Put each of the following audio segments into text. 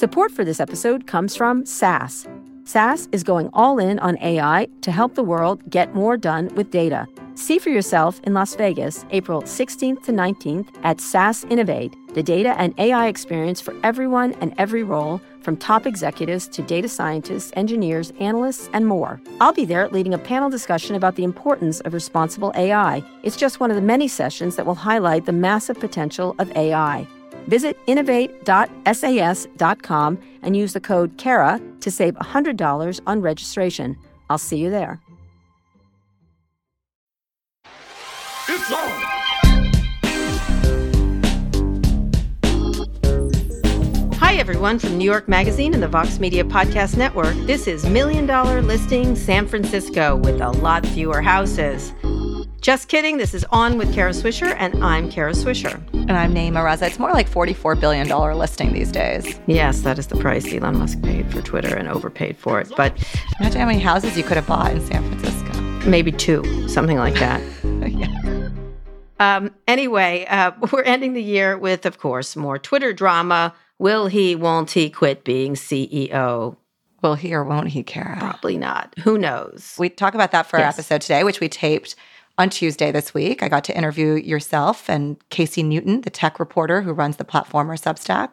Support for this episode comes from SAS. SAS is going all in on AI to help the world get more done with data. See for yourself in Las Vegas, April 16th to 19th at SAS Innovate, the data and AI experience for everyone and every role, from top executives to data scientists, engineers, analysts, and more. I'll be there leading a panel discussion about the importance of responsible AI. It's just one of the many sessions that will highlight the massive potential of AI. Visit innovate.sas.com and use the code KARA to save $100 on registration. I'll see you there. It's on! Hi, everyone, from New York Magazine and the Vox Media Podcast Network. This is Million Dollar Listing San Francisco with a lot fewer houses. Just kidding. This is On with Kara Swisher, and I'm Kara Swisher. And I'm Nayeema Raza. It's more like $44 billion listing these days. Yes, that is the price Elon Musk paid for Twitter and overpaid for it. But imagine how many houses you could have bought in San Francisco. Maybe two, something like that. yeah. Um, anyway, uh, we're ending the year with, of course, more Twitter drama. Will he, won't he quit being CEO? Will he or won't he, Kara? Probably not. Who knows? We talk about that for yes. our episode today, which we taped on Tuesday this week, I got to interview yourself and Casey Newton, the tech reporter who runs the Platformer Substack.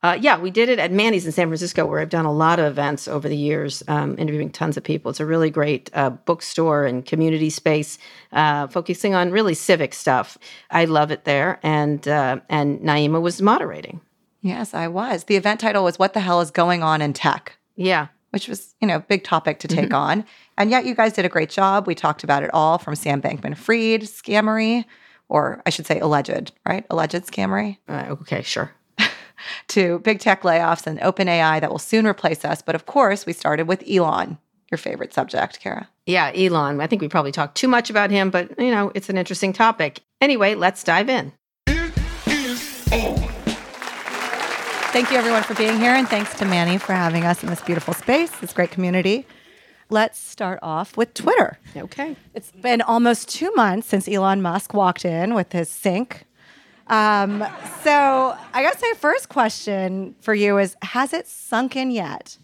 Uh, yeah, we did it at Manny's in San Francisco, where I've done a lot of events over the years, um, interviewing tons of people. It's a really great uh, bookstore and community space, uh, focusing on really civic stuff. I love it there, and uh, and Nayeema was moderating. Yes, I was. The event title was "What the hell is going on in tech?" Yeah, which was you know big topic to take mm-hmm. on. And yet, you guys did a great job. We talked about it all from Sam Bankman Fried, scammery, or I should say alleged, right? Alleged scammery. Uh, okay, sure. to big tech layoffs and open AI that will soon replace us. But of course, we started with Elon, your favorite subject, Kara. Yeah, Elon. I think we probably talked too much about him, but you know, it's an interesting topic. Anyway, let's dive in. Thank you, everyone, for being here. And thanks to Manny for having us in this beautiful space, this great community let's start off with Twitter. Okay. It's been almost two months since Elon Musk walked in with his sync. Um, so I guess my first question for you is Has it sunk in yet?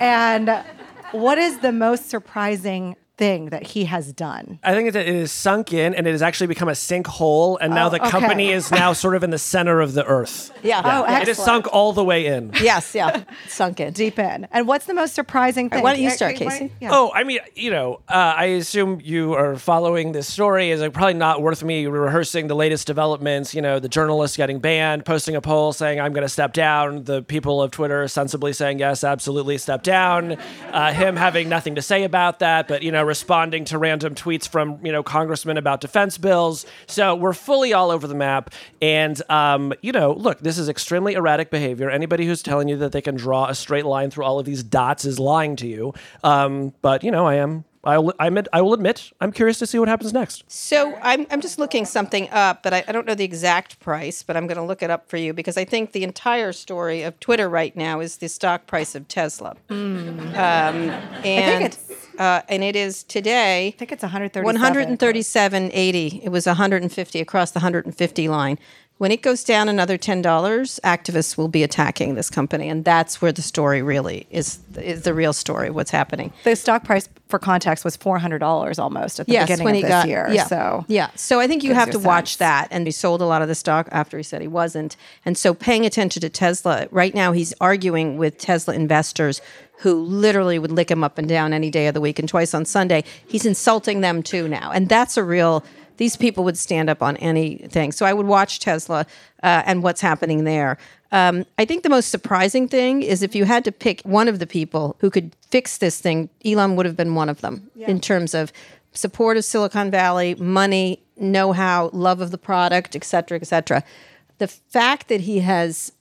and what is the most surprising thing that he has done. I think that it is sunk in and it has actually become a sinkhole. And now oh, the okay. company is now sort of in the center of the earth. Yeah. yeah. Oh, excellent. It is sunk all the way in. Yes, yeah. sunk in. Deep in. And what's the most surprising thing? Right, why don't you start, Casey? Yeah. Oh, I mean, you know, uh, I assume you are following this story. Is like probably not worth me rehearsing the latest developments. You know, the journalist getting banned, posting a poll saying, I'm going to step down. The people of Twitter sensibly saying, yes, absolutely step down. Uh, him having nothing to say about that, but, you know, responding to random tweets from you know congressmen about defense bills. So we're fully all over the map. And um, you know, look, this is extremely erratic behavior. Anybody who's telling you that they can draw a straight line through all of these dots is lying to you. Um, but you know, I am I'll, I, admit, I will admit, I'm curious to see what happens next. So I'm, I'm just looking something up, but I, I don't know the exact price, but I'm going to look it up for you because I think the entire story of Twitter right now is the stock price of Tesla. Mm. Um, and, uh, and it is today. I think it's 137. 137.80. It was 150 across the 150 line. When it goes down another $10, activists will be attacking this company. And that's where the story really is, is the real story, what's happening. The stock price, for context, was $400 almost at the yes, beginning when of this got, year. Yeah, so, yeah. So I think you have to sense. watch that. And he sold a lot of the stock after he said he wasn't. And so paying attention to Tesla, right now he's arguing with Tesla investors who literally would lick him up and down any day of the week and twice on Sunday. He's insulting them too now. And that's a real these people would stand up on anything. So I would watch Tesla uh, and what's happening there. Um, I think the most surprising thing is if you had to pick one of the people who could fix this thing, Elon would have been one of them yeah. in terms of support of Silicon Valley, money, know how, love of the product, et cetera, et cetera. The fact that he has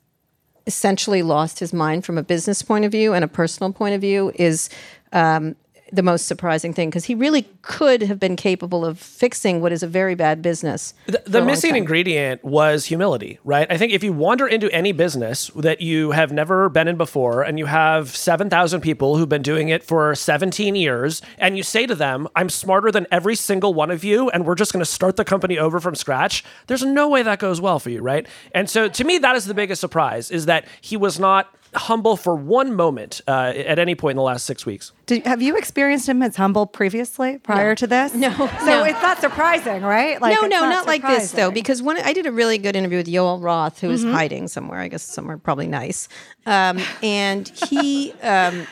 essentially lost his mind from a business point of view and a personal point of view is um, the most surprising thing because he really could have been capable of fixing what is a very bad business. The, the missing ingredient was humility, right? I think if you wander into any business that you have never been in before and you have 7,000 people who've been doing it for 17 years and you say to them, I'm smarter than every single one of you and we're just going to start the company over from scratch, there's no way that goes well for you, right? And so to me, that is the biggest surprise is that he was not humble for one moment uh, at any point in the last six weeks. Did, have you experienced him as humble previously, prior No. to this? No, So no. it's not surprising, right? Like, no, no, not, like this though, because one I did a really good interview with Yoel Roth, who is hiding somewhere. I guess somewhere probably nice, um, and he um,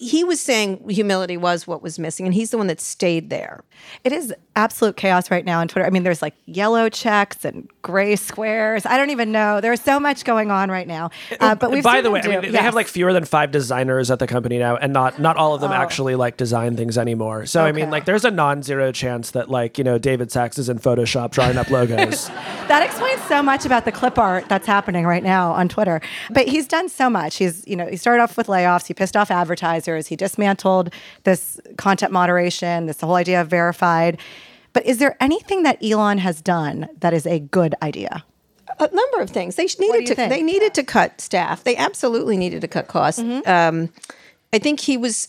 he was saying humility was what was missing, and he's the one that stayed there. It is absolute chaos right now on Twitter. I mean, there's like yellow checks and gray squares. I don't even know. There's so much going on right now. Uh, but we've By seen the way, I mean, they yes. have like fewer than five designers at the company now, and not not all of them actually like design things anymore. So I mean, like, there's a non-zero chance that like you know David Sacks is in Photoshop drawing up logos. That explains so much about the clip art that's happening right now on Twitter. But he's done so much. He's, you know, he started off with layoffs. He pissed off advertisers. He dismantled this content moderation, this whole idea of verified. But is there anything that Elon has done that is a good idea? a number of things. They needed to. think? They needed to cut staff. They absolutely needed to cut costs. Mm-hmm. Um, I think he was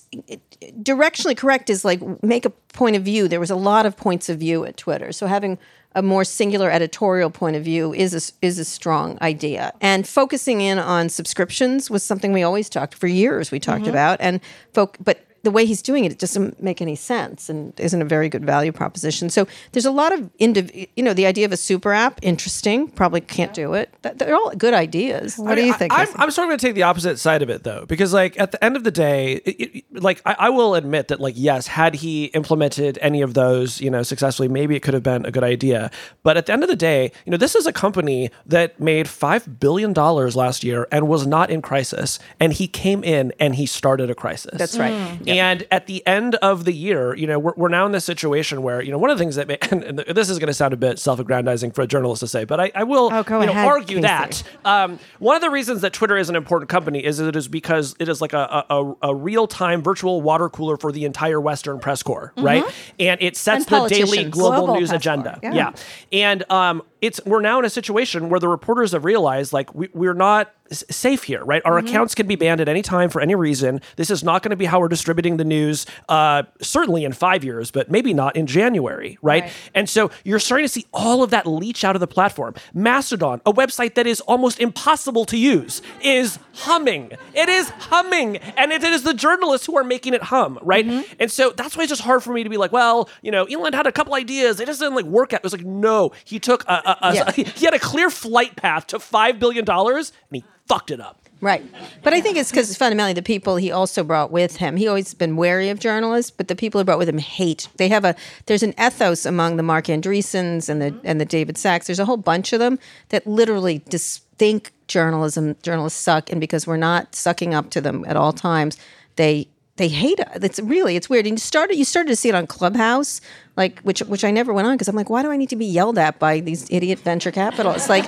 directionally correct. Is like make a point of view. There was a lot of points of view at Twitter, so having a more singular editorial point of view is a, is a strong idea. And focusing in on subscriptions was something we always talked for years. We talked mm-hmm. about and folk, but the way he's doing it, it doesn't make any sense and isn't a very good value proposition. So there's a lot of, indiv- you know, the idea of a super app, interesting. Probably can't do it. That, they're all good ideas. What do you think? I'm, I'm sort of going to take the opposite side of it though, because like at the end of the day, it, it- like I, I will admit that like yes, had he implemented any of those, you know, successfully, maybe it could have been a good idea. But at the end of the day, you know, this is a company that made five billion dollars last year and was not in crisis, and he came in and he started a crisis. That's right. Mm. And at the end of the year, you know, we're, we're now in this situation where, you know, one of the things that, ma- and, and this is going to sound a bit self aggrandizing for a journalist to say, but I, I will Oh, you know, ahead, argue Casey. that. Um, one of the reasons that Twitter is an important company is it is because it is like a, a, a- real time virtual water cooler for the entire Western press corps, right? And it sets And the daily global Global news agenda. Yeah. yeah. And um, it's we're now in a situation where the reporters have realized like we, we're not safe here, right? Our accounts can be banned at any time for any reason. This is not going to be how we're distributing the news, uh, certainly in five years, but maybe not in January, right? Right. And so you're starting to see all of that leach out of the platform. Mastodon, a website that is almost impossible to use, is humming. It is humming. And it is the journalists who are making it hum, right? And so that's why it's just hard for me to be like, well, you know, Elon had a couple ideas. It doesn't like work out. It was like, no, he took a, a, a- Yeah. he had a clear flight path to $5 billion and he fucked it up. Right. But I think it's because fundamentally the people he also brought with him, he always been wary of journalists, but the people he brought with him hate. They have a there's an ethos among the Mark Andreessens and the and the David Sacks. There's a whole bunch of them that literally just think journalism journalists suck, and because we're not sucking up to them at all times, they they hate it. It's really it's weird. And you started you started to see it on Clubhouse, like which which I never went on because I'm like, why do I need to be yelled at by these idiot venture capitalists? Like,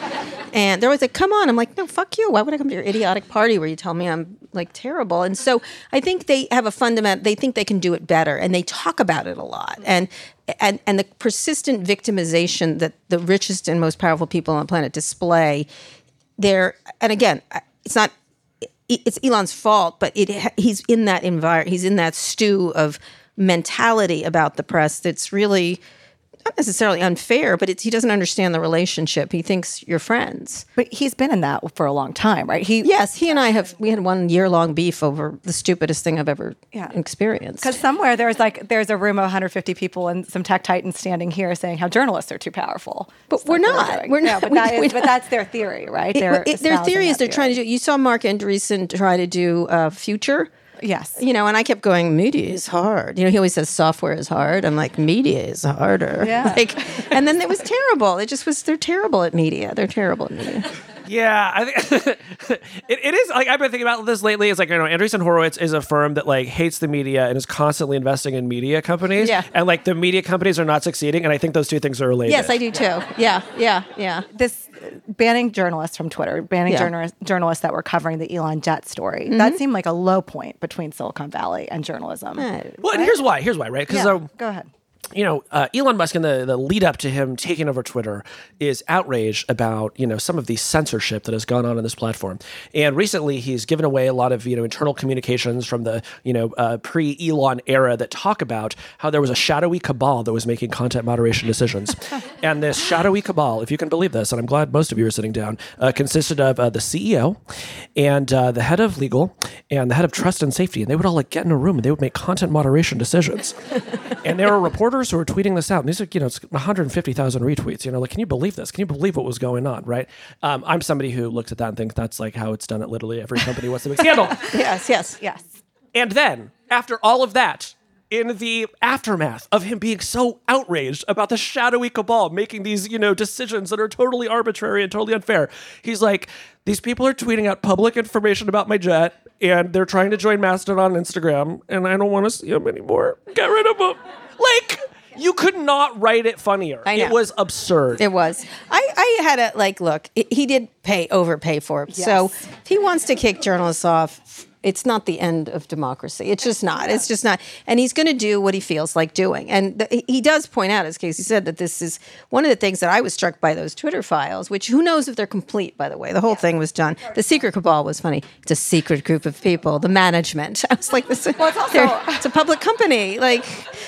and they're always like, come on. I'm like, no, fuck you. Why would I come to your idiotic party where you tell me I'm like terrible? And so I think they have a fundament. They think they can do it better, and they talk about it a lot. And and and the persistent victimization that the richest and most powerful people on the planet display. There and again, it's not it's Elon's fault, but it he's in that environment. He's in that stew of mentality about the press that's really not necessarily unfair, but it's, he doesn't understand the relationship. He thinks you're friends. but he's been in that for a long time, right? He Yes, he and I have we had one year long beef over the stupidest thing I've ever Yeah. experienced. Because somewhere there's like there's a room of 150 people and some tech titans standing here saying how journalists are too powerful. But It's we're not. We're No, not. but, We- that is- we but that's their theory, right? It- They're it- their theory is they're trying to do. You saw Mark Andreessen try to do uh, future. Yes. You know, and I kept going, media is hard. You know, he always says software is hard. I'm like, media is harder. Yeah. Like, and then it was terrible. It just was, they're terrible at media. They're terrible at media. Yeah, I think it, it is. Like I've been thinking about this lately. It's like you know, Andreessen Horowitz is a firm that like hates the media and is constantly investing in media companies. Yeah. and like the media companies are not succeeding, and I think those two things are related. Yes, I do too. Yeah, yeah, yeah. this uh, banning journalists from Twitter, banning Yeah. journalists journalists that were covering the Elon Jet story. Mm-hmm. That seemed like a low point between Silicon Valley and journalism. Well, and here's why. Here's why. Right? Because Yeah, go ahead. You know, uh, Elon Musk and the, the lead up to him taking over Twitter is outraged about, you know, some of the censorship that has gone on in this platform. And recently he's given away a lot of, you know, internal communications from the, you know, uh, pre Elon era that talk about how there was a shadowy cabal that was making content moderation decisions. and this shadowy cabal, if you can believe this, and I'm glad most of you are sitting down, uh, consisted of uh, the CEO and uh, the head of legal and the head of trust and safety, and they would all like get in a room and they would make content moderation decisions. and there were reporters who are tweeting this out. And these are, you know, it's 150,000 retweets. You know, like, can you believe this? Can you believe what was going on? Right? Um, I'm somebody who looks at that and thinks that's like how it's done at literally every company wants to make scandal. Yes, yes. Yes. And then, after all of that, in the aftermath of him being so outraged about the shadowy cabal making these, you know, decisions that are totally arbitrary and totally unfair, he's like, these people are tweeting out public information about my jet, and they're trying to join Mastodon on Instagram, and I don't want to see them anymore. Get rid of them. Like, you could not write it funnier. I know. It was absurd. It was. I, I had a like look. i he did pay overpay for it. So if he wants to kick journalists off, it's not the end of democracy. It's just not. It's just not. And he's going to do what he feels like doing. And the, he does point out, as Casey said, that this is one of the things that I was struck by those Twitter files. Which who knows if they're complete? By the way, the whole thing was done. The secret cabal was funny. It's a secret group of people. The management. I was like, this. Well, it's also- it's a public company. Like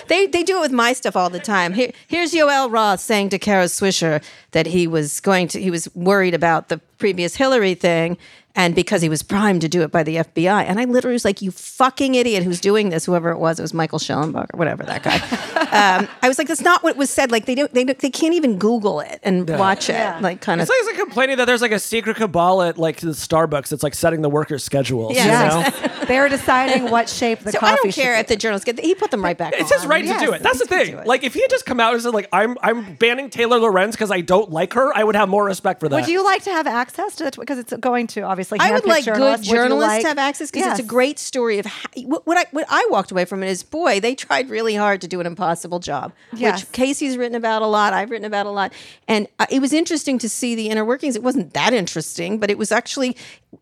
they they do it with my stuff all the time. Here, here's Yoel Roth saying to Kara Swisher that he was going to he was worried about the previous Hillary thing. And because he was primed to do it by the FBI. And I literally was like, you fucking idiot who's doing this, whoever it was. It was Michael Schellenbach or whatever, that guy. um, I was like, that's not what was said. Like, they, don't, they, don't- they can't even Google it and watch it. Yeah. Like, kind of. It's like, it's like complaining that there's like a secret cabal at like the Starbucks that's like setting the workers' schedules. Yes. You know? They're deciding what shape the so coffee I don't should care be. if the journalists get, he put them right back It's on. his right Yes, to do it. That's the thing. Like if he had just come out and said like I'm I'm banning Taylor Lorenz because I don't like her, I would have more respect for that. Would you like to have access to that? Because it's going to obviously. I would like good journalists. Would you journalists like- to have access because it's a great story of how, what, what I what I walked away from it is boy they tried really hard to do an impossible job, Yes. which Casey's written about a lot. I've written about a lot, and uh, it was interesting to see the inner workings. It wasn't that interesting, but it was actually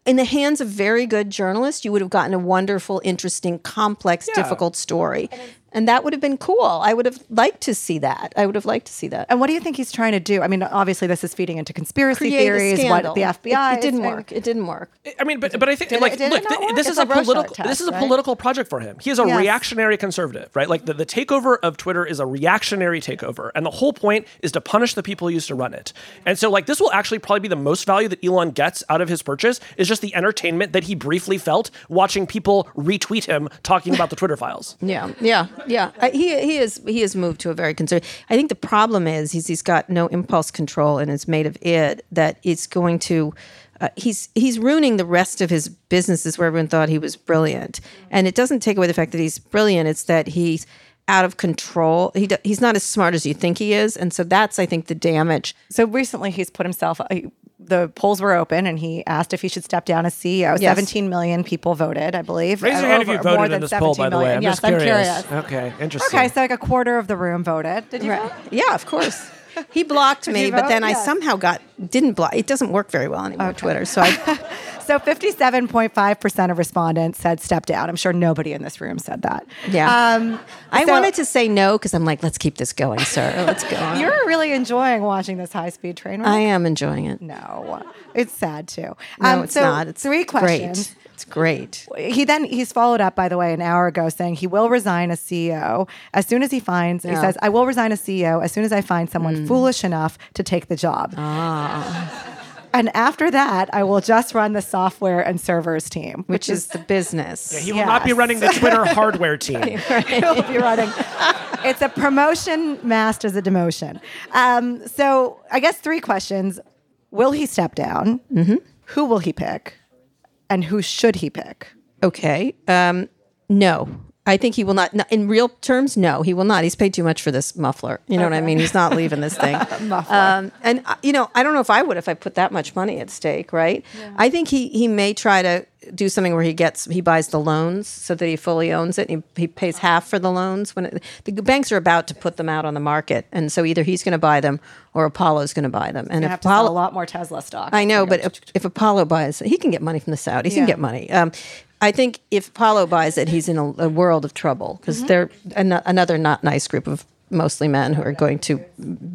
in the hands of very good journalists. You would have gotten a wonderful, interesting, complex, Yeah. difficult story, and that would have been cool. I would have liked to see that. I would have liked to see that. And what do you think he's trying to do? I mean, obviously, this is feeding into conspiracy Create a theories. scandal. What the FBI It, it is didn't doing. work. It didn't work. I mean, but but I think Did like did it look, th- this It's is a a political test, this is a right? political project for him. He is a Yes. reactionary conservative, right? Like the, the takeover of Twitter is a reactionary takeover, and the whole point is to punish the people who used to run it. And so like this will actually probably be the most value that Elon gets out of his purchase is just the entertainment that he briefly felt watching people retweet him talking about the Twitter files. Yeah, yeah, yeah. Uh, he he is he has moved to a very conservative. I think the problem is he's he's got no impulse control and is made of it that it's going to. Uh, he's he's ruining the rest of his businesses where everyone thought he was brilliant, and it doesn't take away the fact that he's brilliant. It's that he's out of control. He he's not as smart as you think he is, and so that's I think the damage. So recently, he's put himself. The polls were open, and he asked if he should step down as CEO. Yes. 17 million people voted, I believe. Raise your Uh, hand if you over- more voted than in this poll, by the way. I'm yes, just curious. I'm curious. Okay, interesting. Okay, so like a quarter of the room voted. Did you vote? Yeah, of course. He blocked me, but vote? then I somehow got didn't block. It doesn't work very well anymore. On Twitter, so I, So 57.5% of respondents said step down. I'm sure nobody in this room said that. Yeah. Um, I so- wanted to say no because I'm like, let's keep this going, sir. Let's go. on. You're really enjoying watching this high speed train wreck? I am enjoying it. No, it's sad too. No, Um, it's so not. It's three questions. Great. It's great. He then he's followed up, by the way, an hour ago, saying he will resign as CEO as soon as he finds. He says, "I will resign as CEO as soon as I find someone Hmm. foolish enough to take the job." Ah. And after that, I will just run the software and servers team, Which is the business. he will not be running the Twitter hardware team. He will be running. It's a promotion masked as a demotion. Um, so I guess three questions: Will he step down? Mm-hmm. Who will he pick? And who should he pick? Okay. Um, no. I think he will not. no, In real terms, no, he will not. He's paid too much for this muffler. You know what I mean? He's not leaving this thing. um, and uh, you know, I don't know if I would if I put that much money at stake. Right? I think he he may try to do something where he gets he buys the loans so that he fully owns it. And he, he pays half for the loans when it, the banks are about to put them out on the market, and so either he's going to buy them or Apollo's going to buy them. And if have to sell Apollo, a lot more Tesla stock. I know, but if, if Apollo buys, he can get money from the Saudis. He can get money. Um, I think if Apollo buys it, he's in a, a world of trouble because Mm-hmm. they're an- another not nice group of mostly men who are going to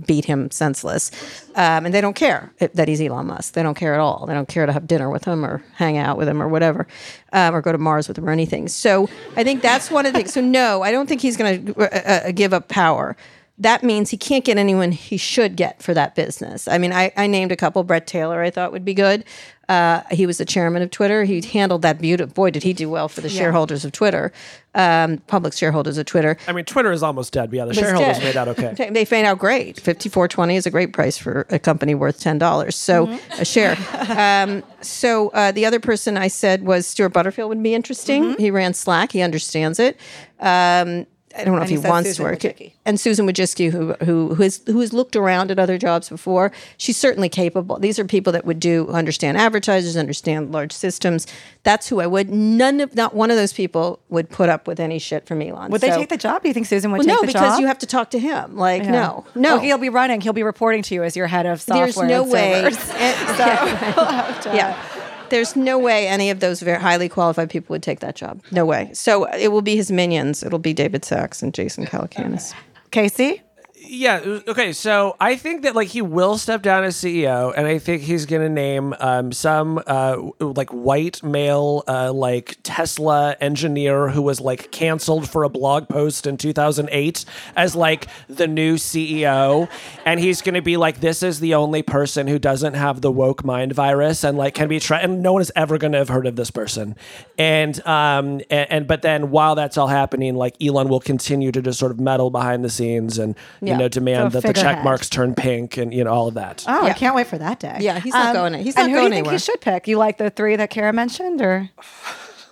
beat him senseless, um, and they don't care that he's Elon Musk. They don't care at all. They don't care to have dinner with him or hang out with him or whatever, um, or go to Mars with him or anything. So I think that's one of the things. So no, I don't think he's going to uh, uh, give up power. That means he can't get anyone he should get for that business. I mean, I, I named a couple. Bret Taylor, I thought would be good. Uh, he was the chairman of Twitter. He handled that beautiful. Boy, did he do well for the shareholders of Twitter, um, public shareholders of Twitter. I mean, Twitter is almost dead, but yeah, the shareholders dead. made out okay. They made out great. Fifty four twenty is a great price for a company worth ten dollars. So Mm-hmm. a share. um, so uh, the other person I said was Stewart Butterfield would be interesting. Mm-hmm. He ran Slack. He understands it. Um, I don't know if he wants Susan to work. Wojcicki. And Susan Wojcicki, who who who has who has looked around at other jobs before, she's certainly capable. These are people that would do understand advertisers, understand large systems. That's who I would. None of not one of those people would put up with any shit from Elon. Would they take the job? Do you think Susan would well, take no, because job? you have to talk to him. Like, Yeah. no, no. Oh, he'll be running. He'll be reporting to you as your head of software. There's no and way. servers. and- yeah. There's no way any of those very highly qualified people would take that job. No way. So it will be his minions. It'll be David Sacks and Jason Calacanis. Casey, Yeah. Okay. So I think that like he will step down as CEO, and I think he's to name um, some uh, like white male uh, like Tesla engineer who was like canceled for a blog post in 2008 as like the new CEO, and he's to be like, this is the only person who doesn't have the woke mind virus, and like can be tried, and no one is ever to have heard of this person, and um and, and but then while that's all happening, like Elon will continue to just sort of meddle behind the scenes and Yeah. Know demand that the check figurehead. marks turn pink and you know all of that. oh, I can't wait for that day. Um, Yeah, he's not going- he's and not who going do you think anywhere. he should pick? You like the three that Kara mentioned, or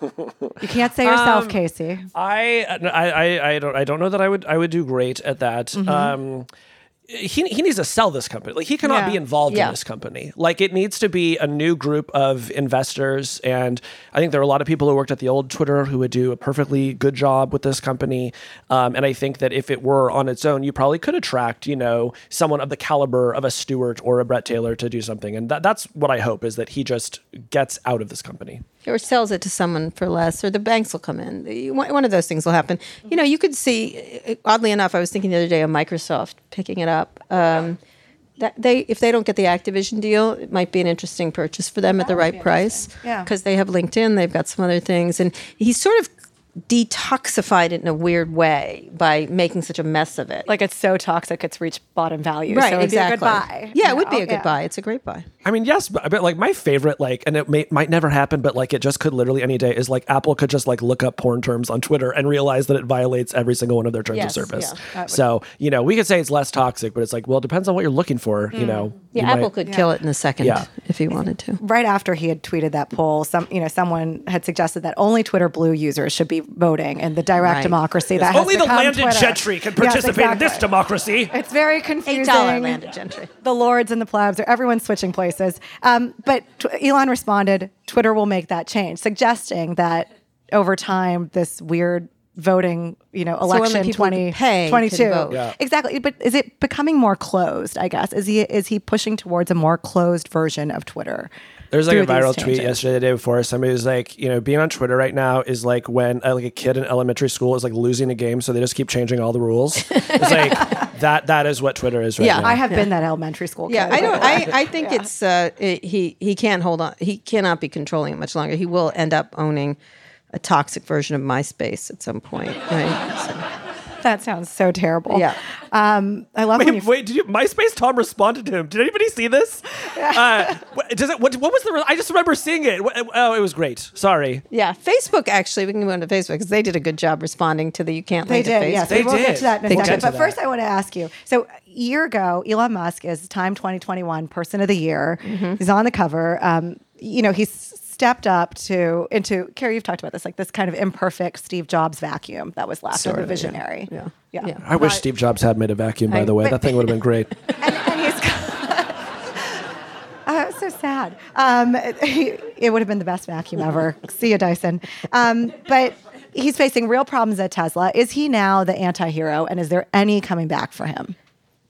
you can't say yourself, Um, Casey? I, I I I don't I don't know that I would I would do great at that. Mm-hmm. Um, he, he needs to sell this company. Like he cannot Yeah. be involved Yeah. in this company. Like it needs to be a new group of investors. And I think there are a lot of people who worked at the old Twitter who would do a perfectly good job with this company. Um, and I think that if it were on its own, you probably could attract, you know, someone of the caliber of a Stewart or a Bret Taylor to do something. And that, that's what I hope is that he just gets out of this company. Or sells it to someone for less, or the banks will come in. One of those things will happen. You know, you could see. Oddly enough, I was thinking the other day of Microsoft picking it up. Um, that they, if they don't get the Activision deal, it might be an interesting purchase for them at the right price. Yeah. because they have LinkedIn, they've got some other things, and he's sort of detoxified it in a weird way by making such a mess of it. Like it's so toxic, it's reached bottom value. right, so it'd exactly. Be a good. Yeah, you it would be a good Yeah. buy. It's a great buy. I mean, yes, but, but like my favorite, like, and it may, might never happen, but like it just could literally any day is like Apple could just like look up porn terms on Twitter and realize that it violates every single one of their terms Yes, of service. yeah. So, you know, we could say it's less toxic, but it's like, well, it depends on what you're looking for, you mm. know. Yeah, You Apple might- could kill it in a second Yeah. if he wanted to. right after he had tweeted that poll, some you know someone had suggested that only Twitter Blue users should be voting and the direct Right. democracy that has Only the landed Twitter. gentry can Yes, participate in this democracy. It's very confusing. Eight confusing. dollar landed gentry. The lords and the plebs, or everyone's switching places. Um, but tw- Elon responded, Twitter will make that change, suggesting that over time, this weird voting, you know, election people who 20, 22. Yeah. Exactly. But is it becoming more closed, I guess? Is he is he pushing towards a more closed version of Twitter? There's like a viral tweet changes? yesterday, the day before. Somebody was like, you know, being on Twitter right now is like when uh, like a kid in elementary school is like losing a game, so they just keep changing all the rules. it's like that. That is what Twitter is right Yeah, now. I have been that elementary school. Yeah, kid, I don't. by the way. I, I think it's uh, it, he he can't hold on. He cannot be controlling it much longer. He will end up owning a toxic version of MySpace at some point. Right? So, that sounds so terrible. Yeah. Um, I love when you Wait, wait, did you MySpace Tom responded to him? Did anybody see this? Uh, does it what, what was the re- I just remember seeing it. Oh, it was great. Sorry. yeah, Facebook actually. We can go into Facebook because they did a good job responding to the you can't. They link to did, yes. They we will get did. to that in a They second. did. But to first. I want to ask you. So, a year ago, Elon Musk is Time 2021 Person of the Year. Mm-hmm. He's on the cover. Um, you know, he's stepped up to into Carrie. You've talked about this, like this kind of imperfect Steve Jobs vacuum that was left of Sorta, the yeah. visionary. Yeah. yeah. Yeah. I wish Steve Jobs had made a vacuum. By I- the way, but- that thing would have been great. and, and he's it's so sad. Um, it, it would have been the best vacuum ever. See you, Dyson. Um, but he's facing real problems at Tesla. Is he now the anti-hero, and is there any coming back for him?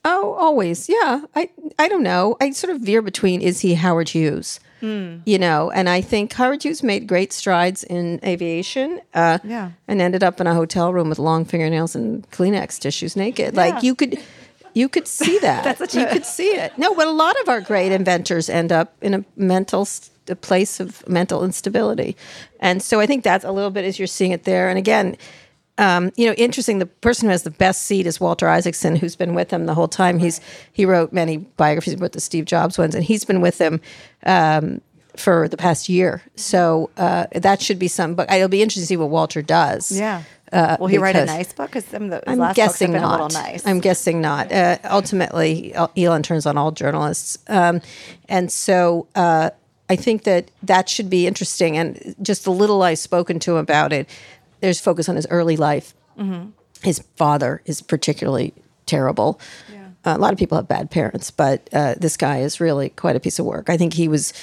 Oh, always. Yeah. I I don't know. I sort of veer between is he Howard Hughes? You know, and I think Howard Hughes made great strides in aviation. Uh, Yeah. And ended up in a hotel room with long fingernails and Kleenex tissues naked. Like you could you could see that. You could see it. No, but a lot of our great inventors end up in a mental st- a place of mental instability. And so I think that's a little bit as you're seeing it there. And again, um, you know, interesting. The person who has the best seat is Walter Isaacson, who's been with him the whole time. He's he wrote many biographies, wrote the Steve Jobs ones, and he's been with him um, for the past year. So uh, that should be some. But it'll be interesting to see what Walter does. Yeah. Uh, Will he write a nice book? Because some of the I'm last guessing books have been not. a little nice. I'm guessing not. Uh, ultimately, Elon turns on all journalists, um, and so uh, I think that that should be interesting. And just the little I've spoken to him about it, there's focus on his early life. Mm-hmm. His father is particularly terrible. Uh, a lot of people have bad parents, but uh, this guy is really quite a piece of work. I think he was.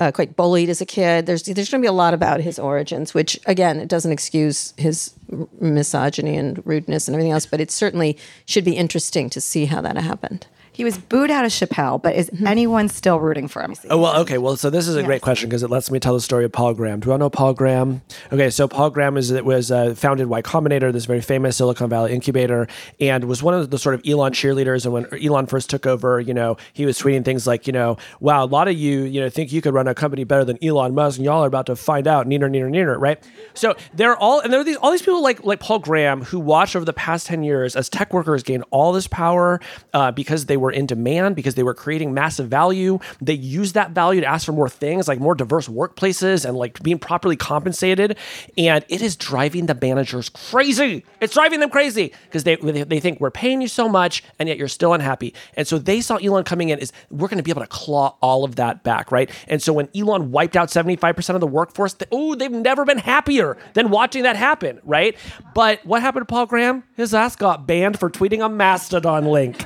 Uh, quite bullied as a kid. There's there's going to be a lot about his origins, which again, it doesn't excuse his misogyny and rudeness and everything else, but it certainly should be interesting to see how that happened. He was booed out of Chappelle, but is anyone still rooting for him? Oh, well, okay. Well, so this is a great question because it lets me tell the story of Paul Graham. Do you all know Paul Graham? Okay, so Paul Graham is it was uh, founded Y Combinator, this very famous Silicon Valley incubator, and was one of the sort of Elon cheerleaders. And when Elon first took over, you know, he was tweeting things like, you know, wow, a lot of you, you know, think you could run a company better than Elon Musk, and y'all are about to find out, neener, neener, neener, right? So they're all, and there are these all these people like like Paul Graham who watched over the past ten years as tech workers gain all this power uh, because they were in demand, because they were creating massive value. They used that value to ask for more things, like more diverse workplaces and like being properly compensated. And it is driving the managers crazy. It's driving them crazy because they they think we're paying you so much and yet you're still unhappy. And so they saw Elon coming in is we're going to be able to claw all of that back, right? And so when Elon wiped out 75% of the workforce, they, oh, they've never been happier than watching that happen, right? But what happened to Paul Graham? His ass got banned for tweeting a Mastodon link.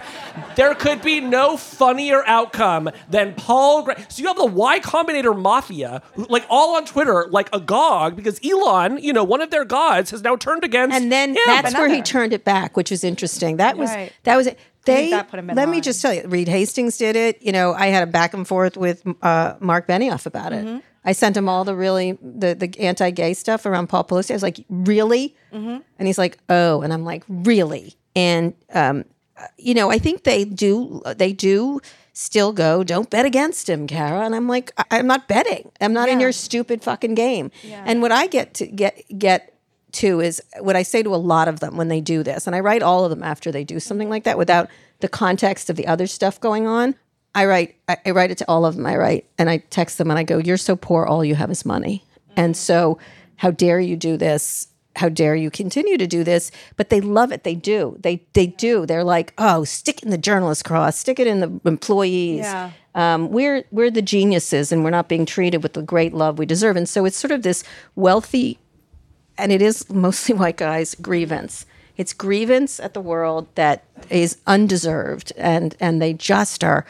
There could be no funnier outcome than Paul Graham. So you have the Y Combinator Mafia, like all on Twitter, like agog because Elon, you know, one of their gods, has now turned against. And then him. that's where he turned it back, which was interesting. That was Right. that was it. They that put him in let me just tell you, Reed Hastings did it. You know, I had a back and forth with uh, Mark Benioff about it. Mm-hmm. I sent him all the really the the anti gay stuff around Paul Pelosi. I was like, really? Mm-hmm. And he's like, oh, and I'm like, really? And um, you know, I think they do they do still go, don't bet against him, Kara. And I'm like, I- I'm not betting. I'm not in your stupid fucking game. And what I get to get get to is what I say to a lot of them when they do this, and I write all of them after they do something like that without the context of the other stuff going on. I write I, I write it to all of them. I write and I text them and I go, "You're so poor, all you have is money." And so, how dare you do this? How dare you continue to do this? But they love it. They do. They they do. They're like, "Oh, stick it in the journalist cross. Stick it in the employees." Yeah. um, we're we're the geniuses and we're not being treated with the great love we deserve. And so it's sort of this wealthy, and it is mostly white guys grievance. It's grievance at the world that is undeserved, and and they just are.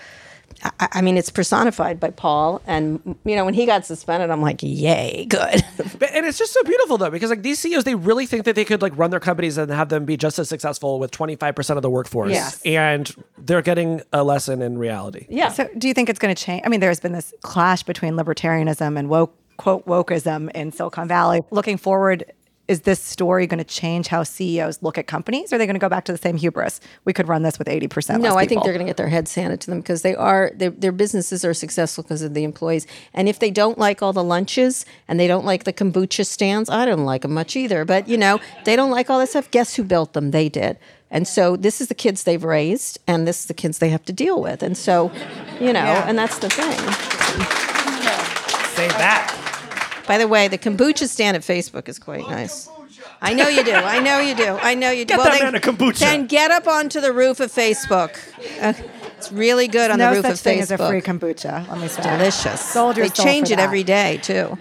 I, I mean, it's personified by Paul, and you know when he got suspended, I'm like, yay, good. But- and it's just so beautiful though because like these CEOs they really think that they could like run their companies and have them be just as successful with 25% of the workforce Yes. and they're getting a lesson in reality. yeah. So, do you think it's going to change? I mean, there's been this clash between libertarianism and woke quote wokeism in Silicon Valley. Looking forward, is this story going to change how CEOs look at companies? Or are they going to go back to the same hubris? We could run this with eighty percent. No, I think they're going to get their heads handed to them because they are their, their businesses are successful because of the employees. And if they don't like all the lunches and they don't like the kombucha stands, I don't like them much either. But you know, they don't like all that stuff. Guess who built them? They did. And so this is the kids they've raised, and this is the kids they have to deal with. And so, you know, Yeah. and that's the thing. Say that. By the way, the kombucha stand at Facebook is quite nice. I know you do. I know you do. I know you do. Get that man a kombucha. Then get up onto the roof of Facebook. Uh, it's really good on no the roof such of thing Facebook. as a free kombucha. Let me say. Delicious. Sold your they change it that. every day too.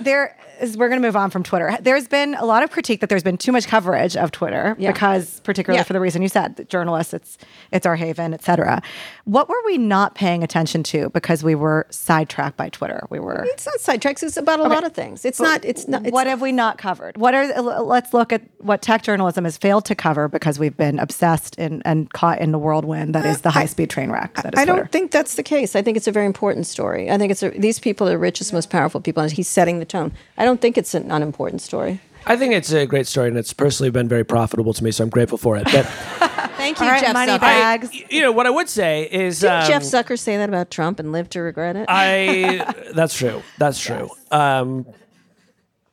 there is we're going to move on from Twitter. There's been a lot of critique that there's been too much coverage of Twitter Yeah. because particularly Yeah. for the reason you said, journalists it's it's our haven, etc. What were we not paying attention to because we were sidetracked by Twitter? We were It's not sidetracked. It's about a lot of things. It's not. It's not. It's, what have we not covered? What are let's look at what tech journalism has failed to cover because we've been obsessed in, and caught in the whirlwind that is the uh, high speed train wreck. That is I don't think that's the case. I think it's a very important story. I think it's a, these people are the richest, most powerful people, and he's setting the tone. I don't think it's an unimportant story. I think it's a great story and it's personally been very profitable to me, so I'm grateful for it. But Thank you, All right, Jeff money Zucker. bags. you know what I would say is Didn't um, Jeff Zucker say that about Trump and live to regret it? I that's true. That's true. Um,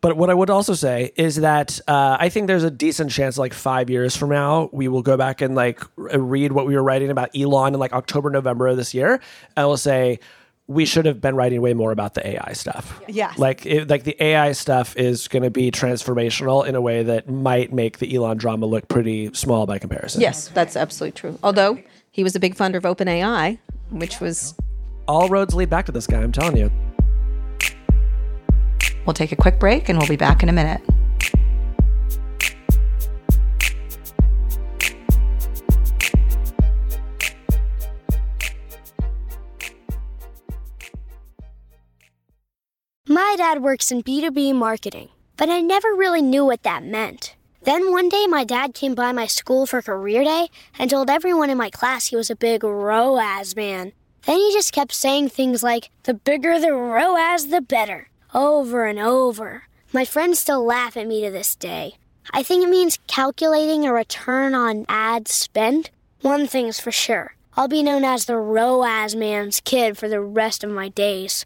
But what I would also say is that uh, I think there's a decent chance, like five years from now, we will go back and like read what we were writing about Elon in like October, November of this year, and we'll say we should have been writing way more about the AI stuff. Yes. like it, like the AI stuff is going to be transformational in a way that might make the Elon drama look pretty small by comparison. Yes, that's absolutely true. Although he was a big funder of OpenAI, which was all roads lead back to this guy. I'm telling you. We'll take a quick break and we'll be back in a minute. My dad works in B2B marketing, but I never really knew what that meant. Then one day, my dad came by my school for career day and told everyone in my class he was a big ROAS man. Then he just kept saying things like, the bigger the ROAS, the better, over and over. My friends still laugh at me to this day. I think it means calculating a return on ad spend. One thing's for sure I'll be known as the ROAS man's kid for the rest of my days.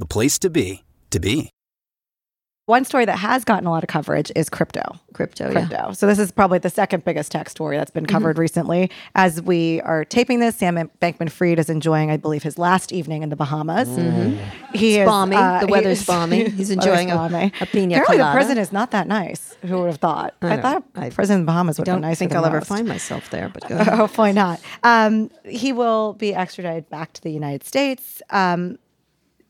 the place to be, to be. One story that has gotten a lot of coverage is crypto. crypto. Yeah. Crypto. So this is probably the second biggest tech story that's been covered recently. As we are taping this, Sam Bankman-Fried is enjoying, I believe, his last evening in the Bahamas. He is balmy. The he weather's is- balmy. He's enjoying a- balmy. a pina Apparently, the colada. prison is not that nice. Who would have thought? I, know. thought I prison in the Bahamas would Don't be think I'll ever find myself there, but go ahead. Hopefully not. Um, he will be extradited back to the United States. Um,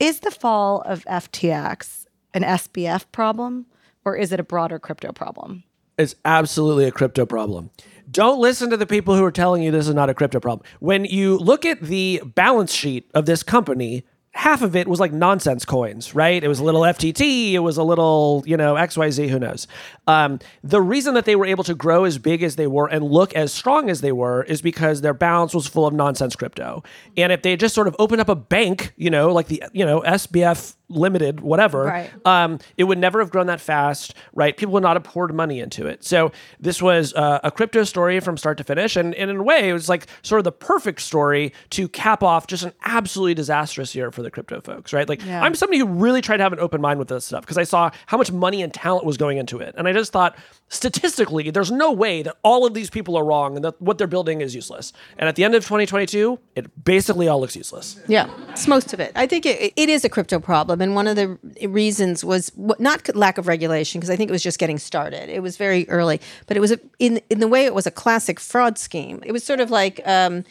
is the fall of FTX an SBF problem, or is it a broader crypto problem? It's absolutely a crypto problem. Don't listen to the people who are telling you this is not a crypto problem. When you look at the balance sheet of this company, half of it was like nonsense coins, right? It was a little FTT, it was a little, you know, XYZ, who knows. Um, the reason that they were able to grow as big as they were and look as strong as they were is because their balance was full of nonsense crypto. And if they just sort of opened up a bank, you know, like the, you know, SBF Limited, whatever, Right. um, it would never have grown that fast, right? People would not have poured money into it. So this was uh, a crypto story from start to finish, and, and in a way, it was like sort of the perfect story to cap off just an absolutely disastrous year for the crypto folks, right? Like Yeah. I'm somebody who really tried to have an open mind with this stuff because I saw how much money and talent was going into it, and I just thought statistically, there's no way that all of these people are wrong and that what they're building is useless. And at the end of 2022, it basically all looks useless. Yeah, it's most of it. I think it, it is a crypto problem, and one of the reasons was not lack of regulation, because I think it was just getting started. It was very early, but it was a, in in the way it was a classic fraud scheme. It was sort of like um,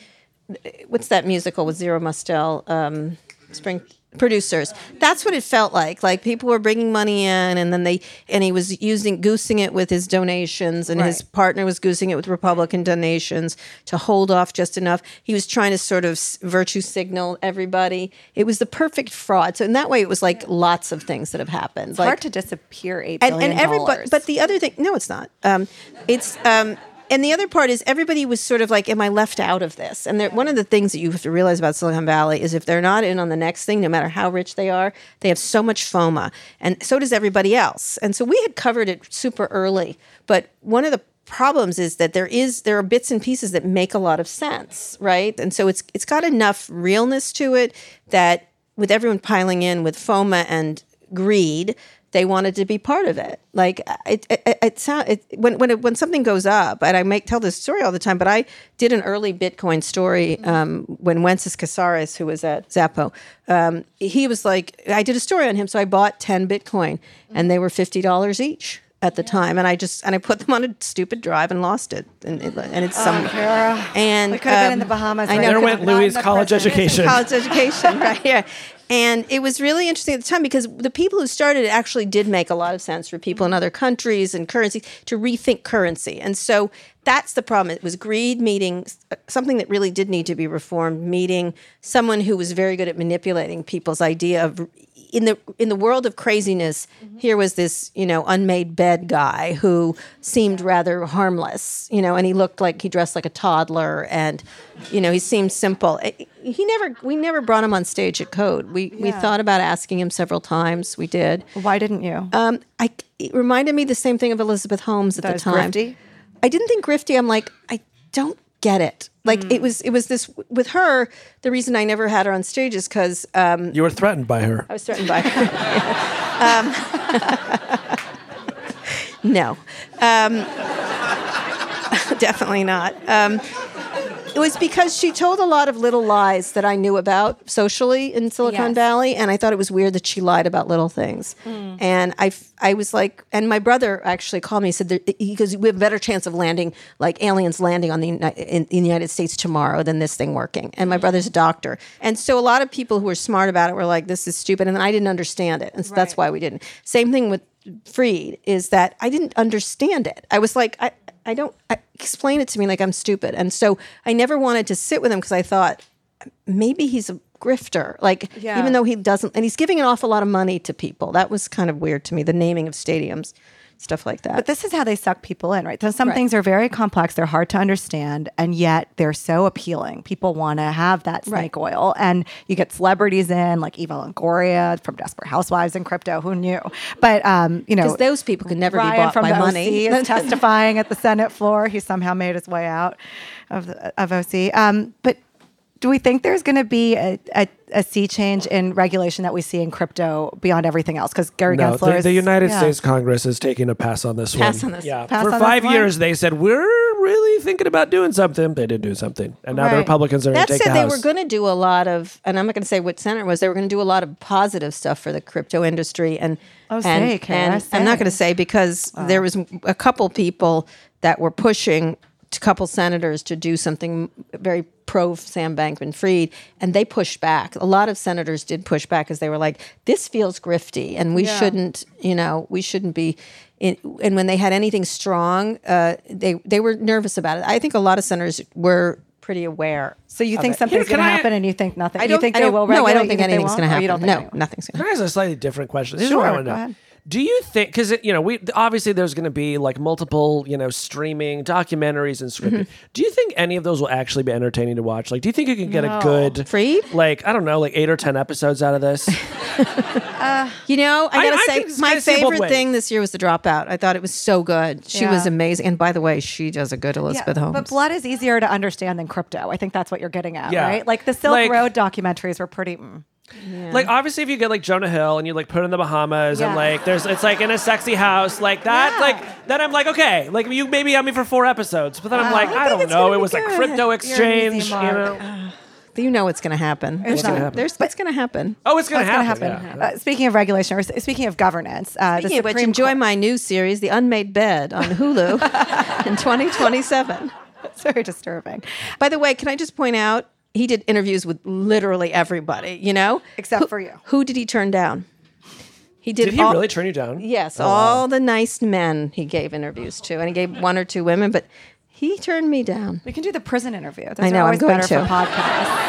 what's that musical with Zero Mostel, um, Spring producers. That's what it felt like. Like people were bringing money in, and then they and he was using goosing it with his donations, and his partner was goosing it with Republican donations to hold off just enough. He was trying to sort of virtue signal everybody. It was the perfect fraud. So in that way, it was like lots of things that have happened. It's like, hard to disappear eight and, billion and everybody but the other thing no it's not um, it's um, and the other part is everybody was sort of like am i left out of this? And one of the things that you have to realize about silicon valley is if they're not in on the next thing no matter how rich they are they have so much FOMO and so does everybody else. And so we had covered it super early but one of the problems is that there is there are bits and pieces that make a lot of sense right? And so it's it's got enough realness to it that with everyone piling in with FOMO and greed, they wanted to be part of it. Like it, it, it, it sound it, when when it, when something goes up, and I make tell this story all the time. But I did an early Bitcoin story um, when Wences Casares, who was at Xapo, um, he was like, I did a story on him, so I bought ten Bitcoin, and they were fifty dollars each at the time, and I just and I put them on a stupid drive and lost it, and it, and it's some and we could have been in um, the Bahamas. I know. There went Not Louis' college prison. education. college education, right? Yeah. And it was really interesting at the time because the people who started it actually did make a lot of sense for people in other countries and currencies to rethink currency. And so that's the problem. It was greed meeting something that really did need to be reformed, meeting someone who was very good at manipulating people's idea of in the in the world of craziness, here was this you know unmade bed guy who seemed rather harmless, you know, and he looked like he dressed like a toddler, and you know he seemed simple. Eh, He never we never brought him on stage at Code. We we thought about asking him several times. We did. Why didn't you? Um, I it reminded me the same thing of Elizabeth Holmes at That the time. grifty? I didn't think grifty. I'm like I don't get it. Like Hmm. it was it was this with her. The reason I never had her on stage is because um, You were threatened by her. I was threatened by her. um, no, um, definitely not. It was because she told a lot of little lies that I knew about socially in Silicon Yes. Valley, and I thought it was weird that she lied about little things. Mm. And I, I was like, and my brother actually called me. He said that, he goes, "We have a better chance of landing, like aliens landing on the in, in the United States tomorrow than this thing working." And my mm. brother's a doctor, and so a lot of people who were smart about it were like, "This is stupid," and I didn't understand it, and so that's why we didn't. Same thing with Freed is that I didn't understand it. I was like, I, I don't I, explain it to me like I'm stupid, and so I never wanted to sit with him because I thought maybe he's a grifter. Like Yeah. even though he doesn't, and he's giving an awful lot of money to people. That was kind of weird to me. The naming of stadiums, stuff like that. But this is how they suck people in, right? So some Right. things are very complex, they're hard to understand, and yet they're so appealing. People want to have that snake oil. And you get celebrities in, like Eva Longoria from Desperate Housewives and crypto, who knew? But, um, you know, because those people could never Ryan be bought from by the money. OC is testifying at the Senate floor. He somehow made his way out of, the, of OC. Um, but do we think there's going to be a, a, a sea change in regulation that we see in crypto beyond everything else? Because Gary No, Gensler the, is the United yeah. States Congress is taking a pass on this Pass one. on this. Yeah, Pass for on this five one? years they said we're really thinking about doing something. They did do something, and now the Republicans are going That to take said, the they were going to do a lot of, and I'm not going to say what senator it was. They were going to do a lot of positive stuff for the crypto industry, and Oh, and, say, Kara, and I'm not going to say. say because there was a couple people that were pushing a couple senators to do something very pro Sam Bankman-Fried, and they pushed back. A lot of senators did push back because they were like, "This feels grifty, and we Yeah. shouldn't, you know, we shouldn't be." In, and when they had anything strong, uh, they they were nervous about it. I think a lot of senators were pretty aware. So you of think it. something's going to can I- happen and you think nothing? I don't think I they don't- will No, I don't think anything's going to Or you happen. don't think No, nothing's going to Can I ask a slightly different question? This Sure, is what I want to know. ahead. Do you think because you know we obviously there's going to be like multiple you know streaming documentaries and scripted. Mm-hmm. Do you think any of those will actually be entertaining to watch? Like, do you think you can get No. a good free like I don't know, like eight or ten episodes out of this? You know, I I- gotta I say, can my kinda see it both favorite thing this year was The Dropout. I thought it was so good. She was amazing. And by the way, she does a good Elizabeth Yeah, Holmes. But blood is easier to understand than crypto. I think that's what you're getting at, Yeah. right? Like the Silk Like- Road documentaries were pretty. Mm. Like obviously, if you get like Jonah Hill and you like put in the Bahamas and like there's it's like in a sexy house like that, Yeah. like then I'm like okay, like you maybe have me for four episodes, but then I'm like I I, don't know, it be was like good. crypto exchange, you mark. know. you know it's going to happen. It's gonna happen? There's, it's going to happen. Oh, it's gonna What's going to happen. happen? yeah. Uh, speaking of regulation, or speaking of governance, uh, Speaking the of which, enjoy Court- my new series, The Unmade Bed, on Hulu in 2027. It's very disturbing. By the way, can I just point out, he did interviews with literally everybody, you know? Except Who- for you. Who did he turn down? He did, Did he all- really turn you down? Yes, Oh, all the nice men he gave interviews to, and he gave one or two women, but he turned me down. We can do the prison interview. Those I know, are I'm going better to. for podcasts.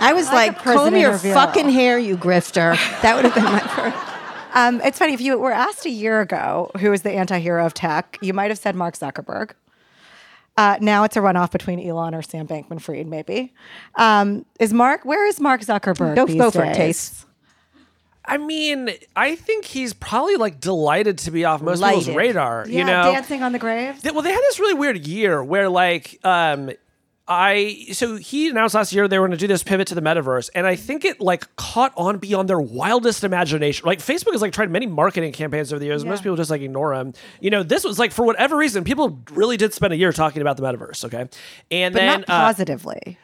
I was like like, a prison comb your interview. fucking hair, you grifter. That would have been my first. Um, it's funny if you were asked a year ago who is the anti-hero of tech, you might have said Mark Zuckerberg. Uh, now it's a runoff between Elon or Sam Bankman-Fried, maybe. Um, is Mark? Where is Mark Zuckerberg? Go, these go for it, days? I mean, I think he's probably like delighted to be off most people's Delighted. radar. Yeah, you know, dancing on the grave. Well, they had this really weird year where like um I so he announced last year they were going to do this pivot to the metaverse, and I think it like caught on beyond their wildest imagination. Like Facebook has like tried many marketing campaigns over the years. Most people just like ignore them. You know, this was like for whatever reason, people really did spend a year talking about the metaverse. Okay, and but then not uh, positively.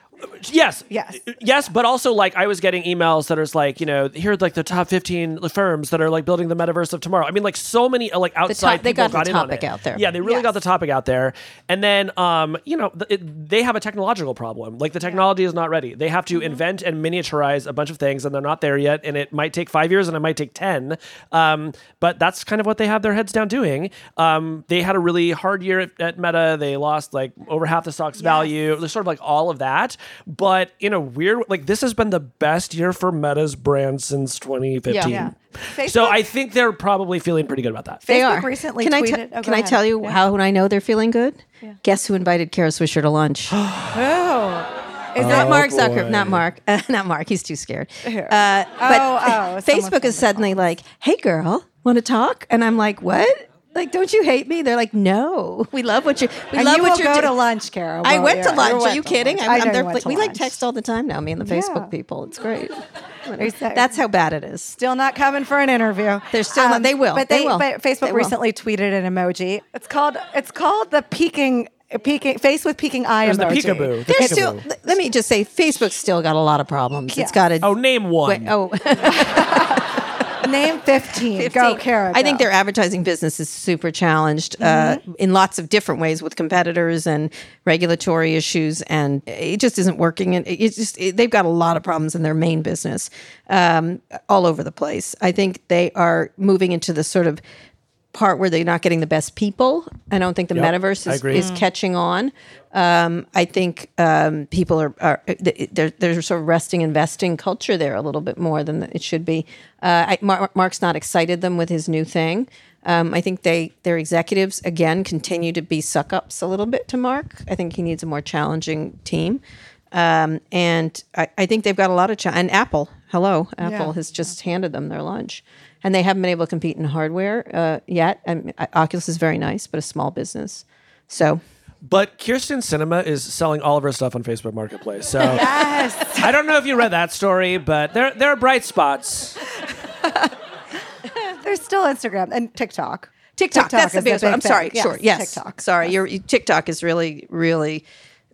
Yes. Yes. Yes, but also like I was getting emails that are like, you know, here are like the top 15 firms that are like building the metaverse of tomorrow. I mean, like so many uh, like outside they people got the in on topic it. out there. Yeah, they really got the topic out there. And then, um, you know, th- it, they have a technological problem. Like the technology is not ready. They have to Mm-hmm. invent and miniaturize a bunch of things, and they're not there yet. And it might take five years, and it might take ten. Um, but that's kind of what they have their heads down doing. Um, they had a really hard year at, at Meta. They lost like over half the stock's value. There's sort of like all of that. But in a weird, like this has been the best year for Meta's brand since 2015. Yeah. So Facebook- I think they're probably feeling pretty good about that. They Facebook are. recently can I, tweeted- te- oh, can I ahead. tell you Yeah. how when I know they're feeling good? Guess who invited Kara Swisher to lunch? Oh. Is not it Mark Zuckerberg. Not Mark, uh, not Mark. He's too scared. Uh, but Oh, oh, Facebook is suddenly like, "Hey, girl, want to talk?" And I'm like, "What? Like, don't you hate me?" They're like, "No, we love what you. We And love you what you're go do- to lunch, Kara. I won't went you? to lunch. Are you kidding? lunch. I'm, I know I'm there- went to we like text all the time now. Me and the Facebook Yeah. people. It's great. They That's how bad it is. Still not coming for an interview. They're still not- um, they will. But They they, will. But Facebook They will. recently tweeted an emoji. It's called it's called the peeking peeking face with peeking eye There's the emoji. peekaboo. The They're peekaboo. still. Let me just say, Facebook's still got a lot of problems. It's got a. oh, name one. Wait, oh, Name 15. 15. Go, Kara. I think their advertising business is super challenged uh, in lots of different ways with competitors and regulatory issues, and it just isn't working. And it's just it, they've got a lot of problems in their main business um, all over the place. I think they are moving into the sort of part where they're not getting the best people. I don't think the Yep, metaverse I is, agree. is catching on. Um, I think um, people are, are there, there's sort of resting investing culture there a little bit more than it should be. Uh, I, Mar- Mark's not excited them with his new thing. Um, I think they their executives again continue to be suck ups a little bit to Mark. I think he needs a more challenging team. Um, and I, I think they've got a lot of cha- and Apple. Hello, Apple Yeah. has just handed them their lunch, and they haven't been able to compete in hardware uh, yet. And Oculus is very nice, but a small business. So But Kyrsten Sinema is selling all of her stuff on Facebook Marketplace. So Yes. I don't know if you read that story, but there there are bright spots. There's still Instagram and TikTok. TikTok, that's the is biggest big one. I'm thing. sorry. Sure. Yes. TikTok. Sorry. Your TikTok is really, really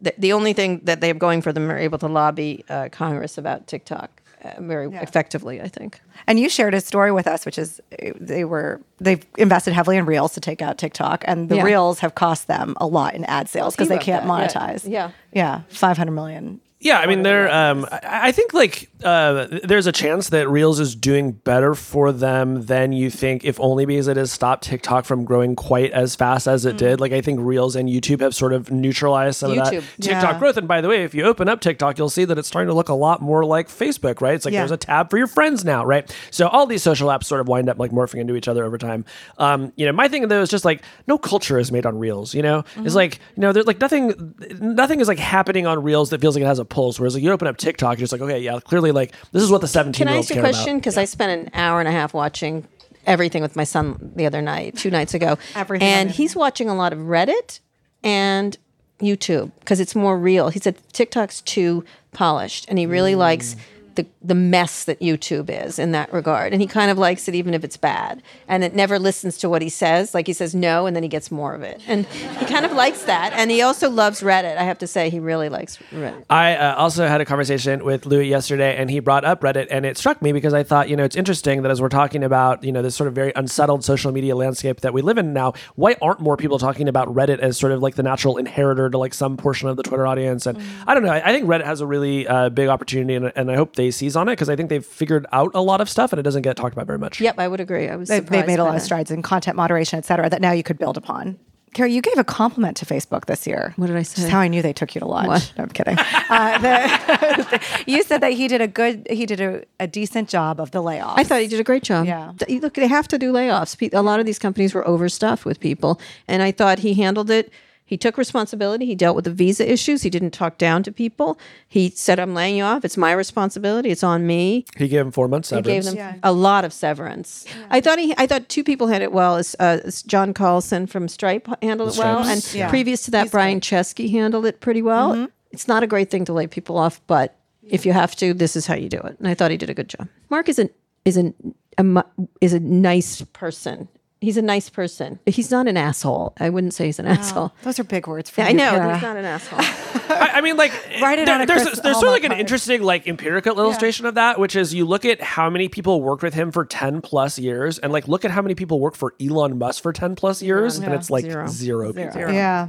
the, the only thing that they have going for them are able to lobby uh, Congress about TikTok uh, very effectively. I think. And you shared a story with us, which is they were they've invested heavily in Reels to take out TikTok, and the Yeah. Reels have cost them a lot in ad sales because they can't that, yeah. monetize. Yeah. yeah, five hundred million. Yeah, I mean, there. Um, I, I think like uh, there's a chance that Reels is doing better for them than you think, if only because it has stopped TikTok from growing quite as fast as it did. Like I think Reels and YouTube have sort of neutralized some of that TikTok Yeah. growth. And by the way, if you open up TikTok, you'll see that it's starting to look a lot more like Facebook, right? It's like Yeah. there's a tab for your friends now, right? So all these social apps sort of wind up like morphing into each other over time. Um, you know, my thing though is just like no culture is made on Reels. You know, Mm-hmm. it's like you know, there's like nothing, nothing is like happening on Reels that feels like it has a pulse. Whereas like you open up TikTok, you're just like, okay, yeah, clearly like this is what the 17 Can year I olds ask you care a question? about. Because I spent an hour and a half watching everything with my son the other night, two nights ago, Everything and he's watching a lot of Reddit and YouTube because it's more real. He said TikTok's too polished, and he really mm. likes the the mess that YouTube is in that regard. And he kind of likes it even if it's bad, and it never listens to what he says. Like he says no, and then he gets more of it, and he kind of likes that. And he also loves Reddit. I have to say, he really likes Reddit. I uh, also had a conversation with Louis yesterday, and he brought up Reddit, and it struck me because I thought, you know, it's interesting that as we're talking about, you know, this sort of very unsettled social media landscape that we live in now, why aren't more people talking about Reddit as sort of like the natural inheritor to like some portion of the Twitter audience? And I don't know, I, I think Reddit has a really uh, big opportunity, and, and I hope they seize on it because I think they've figured out a lot of stuff, and it doesn't get talked about very much. Yep, I would agree. I was They've, they've made a by lot of strides in content moderation, et cetera, that now you could build upon. Carrie, you gave a compliment to Facebook this year. What did I say? Just how I knew they took you to lunch. What? No, I'm kidding. uh, the, you said that he did a good, he did a, a decent job of the layoffs. I thought he did a great job. Yeah. Look, they have to do layoffs. A lot of these companies were overstuffed with people, and I thought he handled it. He took responsibility. He dealt with the visa issues. He didn't talk down to people. He said, "I'm laying you off. It's my responsibility. It's on me." He gave him four months He gave them Yeah. a lot of severance. I thought he, I thought two people had it well. As uh, John Collison from Stripe handled it well, and yeah. previous to that, Brian Chesky handled it pretty well. It's not a great thing to lay people off, but if you have to, this is how you do it. And I thought he did a good job. Mark is an is an a, is a nice person. He's a nice person. He's not an asshole. I wouldn't say he's an asshole. Those are big words for I you, know Kara. he's not an asshole. I, I mean, like, Write it there- on a there's Chris there's sort of like an card. interesting, like, empirical illustration of that, which is you look at how many people worked with him for ten plus years, and like look at how many people work for Elon Musk for ten plus years, and it's like Zero. zero, people. Yeah.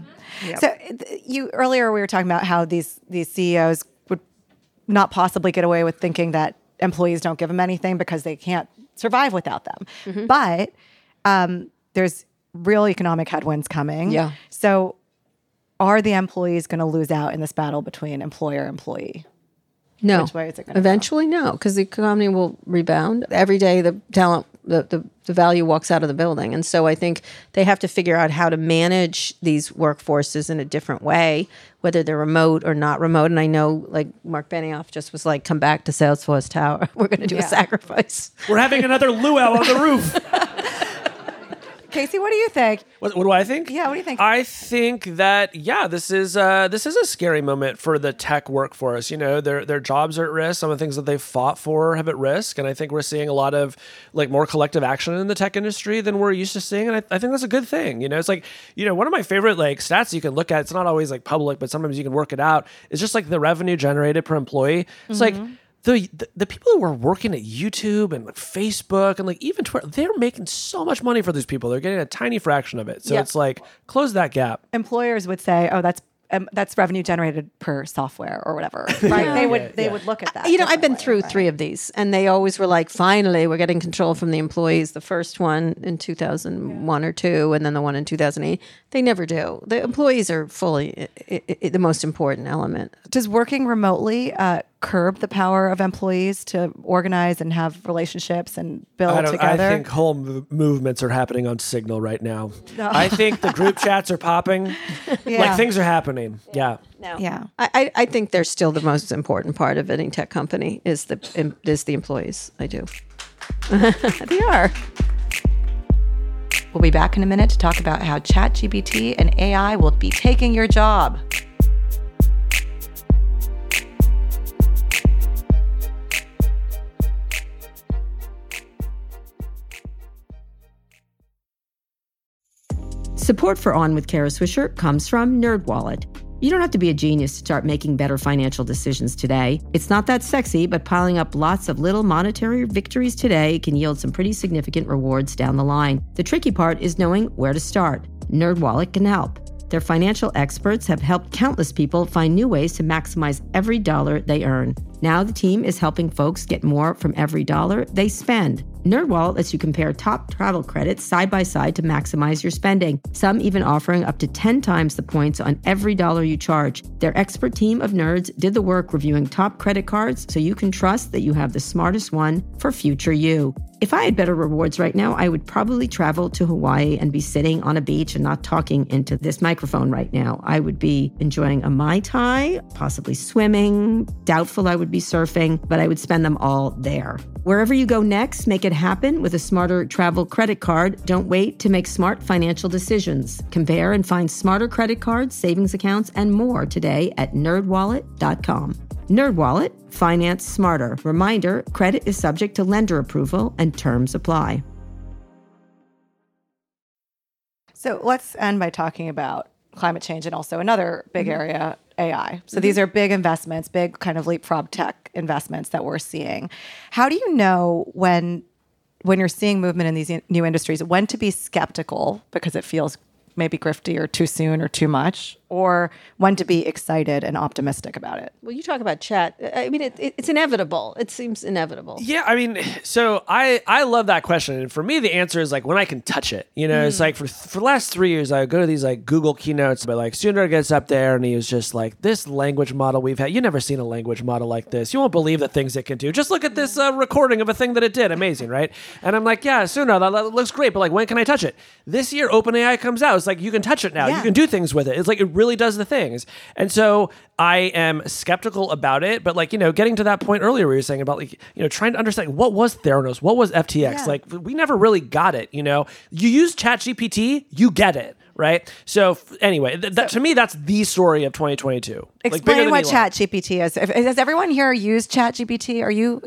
So th- you earlier we were talking about how these these CEOs would not possibly get away with thinking that employees don't give them anything because they can't survive without them. Mm-hmm. But um, there's real economic headwinds coming. Yeah. So are the employees going to lose out in this battle between employer employee? No. Which way is it gonna go? Eventually, no, because the economy will rebound. Every day, the talent, the, the, the value walks out of the building. And so I think they have to figure out how to manage these workforces in a different way, whether they're remote or not remote. And I know, like, Marc Benioff just was like, come back to Salesforce Tower. We're going to do Yeah. a sacrifice. We're having another luau on the roof. Casey, what do you think? What, what do I think? Yeah, what do you think? I think that yeah, this is uh, this is a scary moment for the tech workforce. You know, their their jobs are at risk. Some of the things that they've fought for have at risk, and I think we're seeing a lot of like more collective action in the tech industry than we're used to seeing. And I, I think that's a good thing. You know, it's like you know one of my favorite like stats you can look at. It's not always like public, but sometimes you can work it out. It's just like the revenue generated per employee. It's like the, the the people who are working at YouTube and like Facebook and like even Twitter, they're making so much money for these people. They're getting a tiny fraction of it. So Yeah. it's like close that gap. employers would say, "Oh, that's um, that's revenue generated per software or whatever." Right? They would they would look at that. You know, I've been differently, through right? three of these, and they always were like, finally, we're getting control from the employees. The first one in 2001 or two, and then the one in 2008. They never do. The employees are fully i- i- i- the most important element. Does working remotely uh, curb the power of employees to organize and have relationships and build I, don't, I think whole mo- movements are happening on Signal right now. I think the group chats are popping. Yeah. Like things are happening. Yeah. No. Yeah. I, I, I think they're still the most important part of any tech company is the is the employees. I do. they are. We'll be back in a minute to talk about how ChatGPT and AI will be taking your job. Support for On with Kara Swisher comes from NerdWallet. You don't have to be a genius to start making better financial decisions today. It's not that sexy, but piling up lots of little monetary victories today can yield some pretty significant rewards down the line. The tricky part is knowing where to start. NerdWallet can help. Their financial experts have helped countless people find new ways to maximize every dollar they earn. Now the team is helping folks get more from every dollar they spend. NerdWallet lets you compare top travel credits side by side to maximize your spending. Some even offering up to 10 times the points on every dollar you charge. Their expert team of nerds did the work reviewing top credit cards so you can trust that you have the smartest one for future you. If I had better rewards right now, I would probably travel to Hawaii and be sitting on a beach and not talking into this microphone right now. I would be enjoying a Mai Tai, possibly swimming. Doubtful I would be surfing, but I would spend them all there. Wherever you go next, make it happen with a smarter travel credit card. Don't wait to make smart financial decisions. Compare and find smarter credit cards, savings accounts, and more today at nerdwallet.com. NerdWallet, finance smarter. Reminder, credit is subject to lender approval and terms apply. So let's end by talking about climate change and also another big mm-hmm. area, AI. So mm-hmm. these are big investments, big kind of leapfrog tech investments that we're seeing. How do you know when when you're seeing movement in these new industries when to be skeptical because it feels maybe grifty or too soon or too much or when to be excited and optimistic about it? Well, you talk about chat. I mean, it, it, it's inevitable. It seems inevitable. Yeah, I mean, so I I love that question, and for me, the answer is like when I can touch it. You know, it's like for for the last three years, I would go to these like Google keynotes, but like Sundar gets up there and he was just like, "This language model we've had, you never seen a language model like this. You won't believe the things it can do. Just look at this uh, recording of a thing that it did. Amazing, right?" And I'm like, "Yeah, Sundar, that, that looks great, but like, when can I touch it?" This year, OpenAI comes out. It's like you can touch it now. Yeah. You can do things with it. It's like it really does the things. And so I am skeptical about it, but like, you know, getting to that point earlier where you're saying about like, you know, trying to understand what was Theranos, what was FTX? Yeah. Like we never really got it, you know. You use ChatGPT, you get it, right? So anyway, th- that, to me that's the story of 2022. Like, bigger Explain than what Elon. Chat GPT is. If, has everyone here used Chat GPT? Are you,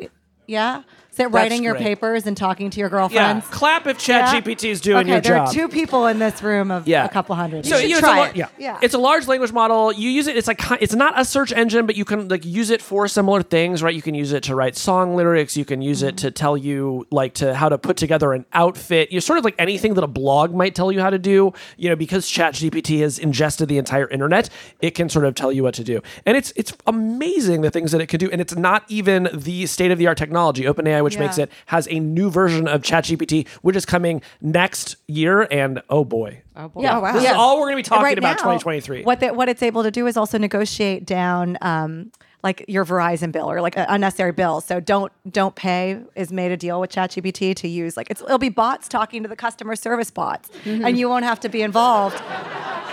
yeah? Is it writing your great. papers and talking to your Yeah, clap if Yeah? ChatGPT is doing okay, your there job. There are two people in this room of Yeah. a couple hundred. So should you know, try it's a, it. yeah. Yeah. it's a large language model. You use it. It's like it's not a search engine, but you can like use it for similar things, right? You can use it to write song lyrics. You can use it mm-hmm. to tell you like to how to put together an outfit. You're sort of like anything that a blog might tell you how to do. You know, because ChatGPT has ingested the entire internet, it can sort of tell you what to do, and it's it's amazing the things that it can do. And it's not even the state of the art technology. OpenAI, which Yeah. makes it, has a new version of ChatGPT, which is coming next year. And oh boy, Oh, boy. Yeah. Oh, wow. this Yeah. is all we're going to be talking right about now, 2023. What the, what it's able to do is also negotiate down um, like your Verizon bill or like an unnecessary bill. So don't don't pay is made a deal with ChatGPT to use like it's it'll be bots talking to the customer service bots, Mm-hmm. and you won't have to be involved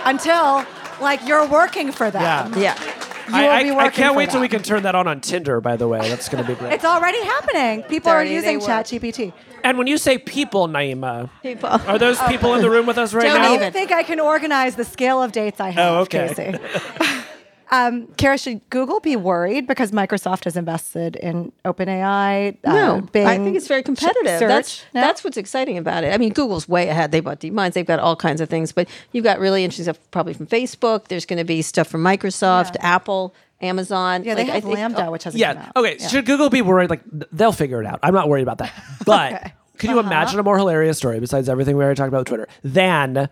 until like you're working for them. Yeah. Yeah. You I, I- I can't wait till we can turn that on on Tinder. By the way, that's going to be great. It's already happening. People are using they work. ChatGPT. and when you say people, Nayeema, People. are those oh. people in the room with us right now? I Don't now? I even. think I can organize the scale of dates I have, Oh, okay. Casey. um, Kara, should Google be worried because Microsoft has invested in OpenAI? uh, No, Bing, I think it's very competitive. search? That's No? that's what's exciting about it. I mean, Google's way ahead. They bought DeepMinds. They've got all kinds of things, but you've got really interesting stuff probably from Facebook. There's going to be stuff from Microsoft, Yeah. Apple, Amazon. yeah, they Like, I have think- LaMDA, oh, which hasn't come Yeah. out. Okay. Yeah. Should Google be worried? Like they'll figure it out. I'm not worried about that. But Okay. could you imagine a more hilarious story besides everything we already talked about with Twitter than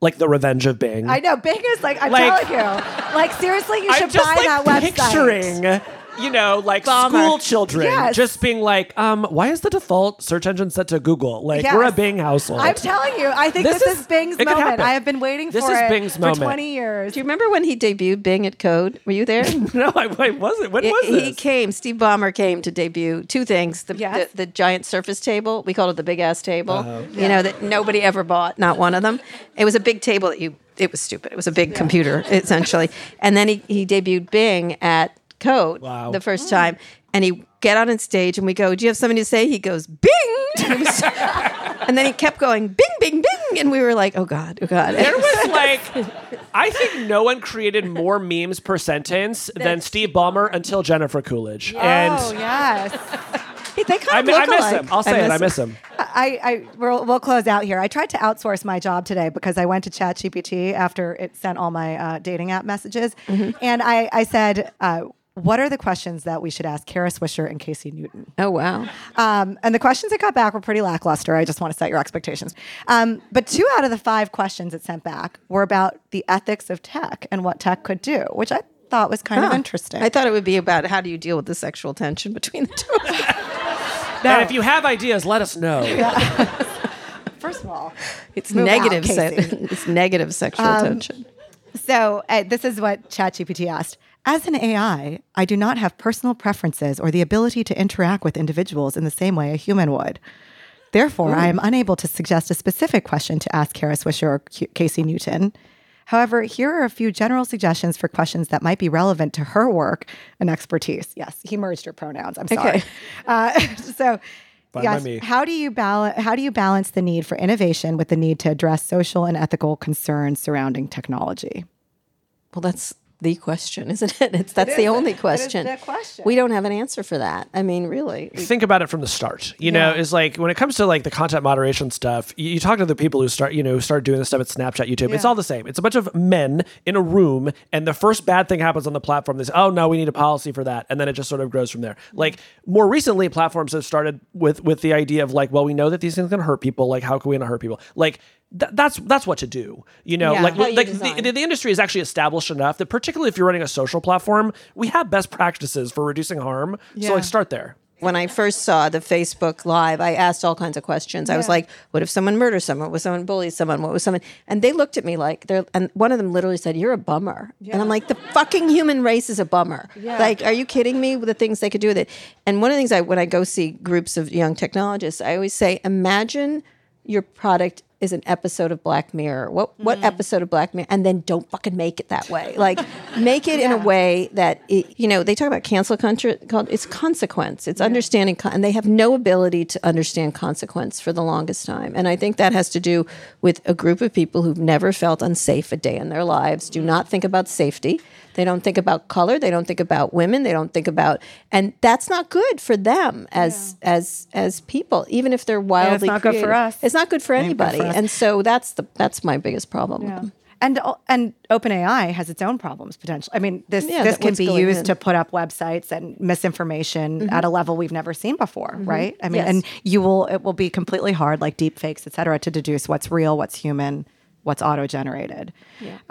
like the Revenge of Bing? I know Bing is like I'm Like- telling you, like seriously, you should buy like that website. picturing, you know, like Bummer. school children Yes. just being like, um, why is the default search engine set to Google? Like we're a Bing household. I'm telling you, I think This this, is- is, Bing's moment. I have been waiting This for is it Bing's for moment. 20 years. Do you remember when he debuted Bing at Code? Were you there? no, I, I wasn't. When It- was this? he came. Steve Ballmer came to debut two things: the, Yes. the, the giant Surface table. We called it the big ass table. Uh-huh. You know that nobody ever bought, not one of them. It was a big table that you. It was stupid. It was a big computer essentially. And then he he debuted Bing at Code Wow. the first time, and he get out on stage and we go, "Do you have something to say?" He goes, "Bing," and, was- and then he kept going, "Bing, bing, bing," and we were like, "Oh God, oh God." There was like, I think no one created more memes per sentence than Steve Ballmer until Jennifer Coolidge. And oh yes. they kind I, of mi- look I miss alike. him. I'll say it. I miss him. I, I we'll, we'll close out here. I tried to outsource my job today because I went to ChatGPT after it sent all my uh, dating app messages, Mm-hmm. and I, I said, uh, "What are the questions that we should ask Kara Swisher and Casey Newton?" Oh wow. Um, and the questions it got back were pretty lackluster. I just want to set your expectations. Um, but two out of the five questions it sent back were about the ethics of tech and what tech could do, which I thought was kind of interesting. I thought it would be about how do you deal with the sexual tension between the two of them. And if you have ideas, let us know. First of all, It's Move out, negative. se- it's negative sexual tension. So uh, this is what ChatGPT asked. As an AI, I do not have personal preferences or the ability to interact with individuals in the same way a human would. Therefore, I am unable to suggest a specific question to ask Kara Swisher or Casey Newton. However, here are a few general suggestions for questions that might be relevant to her work and expertise. Yes, he merged her pronouns. I'm sorry. Okay. Uh, so, by yes, how do you balance? How do you balance the need for innovation with the need to address social and ethical concerns surrounding technology? Well, that's the question, isn't it? It's that's the only question. the question. We don't have an answer for that. I mean, really. We- think about it from the start. You know, Yeah. is like when it comes to like the content moderation stuff, you, you talk to the people who start, you know, who start doing this stuff at Snapchat, YouTube. It's all the same. It's a bunch of men in a room, and the first bad thing happens on the platform. They say, "Oh no, we need a policy for that," and then it just sort of grows from there. Like more recently, platforms have started with with the idea of like, well, we know that these things can hurt people. Like, how can we not hurt people? Like. Th- that's that's what to do, you know. Yeah. like you like the, the, the industry is actually established enough that, particularly if you're running a social platform, we have best practices for reducing harm. Yeah. So like, start there. when I first saw the Facebook Live, I asked all kinds of questions. I was like, "What if someone murders someone? What if someone bullies someone? What was someone?" And they looked at me like they're. And one of them literally said, "You're a bummer." And I'm like, "The fucking human race is a bummer. Like, are you kidding me? With the things they could do with it." And one of the things I, when I go see groups of young technologists, I always say, "Imagine your product is an episode of Black Mirror? What Mm. what episode of Black Mirror? And then don't fucking make it that way. Like make it in a way that it, you know they talk about cancel culture. Called it's consequence. It's understanding, con- and they have no ability to understand consequence for the longest time. And I think that has to do with a group of people who've never felt unsafe a day in their lives. Do not think about safety. They don't think about color. They don't think about women. They don't think about, and that's not good for them as as as people. Even if they're wildly, It's not good for us. It's not good for anybody. And so that's the that's my biggest problem. them. And uh, and OpenAI has its own problems potentially. I mean, this Yeah, this can be used in. to put up websites and misinformation mm-hmm. at a level we've never seen before, mm-hmm. right? I mean, Yes. and you will it will be completely hard, like deep fakes, et cetera, to deduce what's real, what's human, what's auto generated.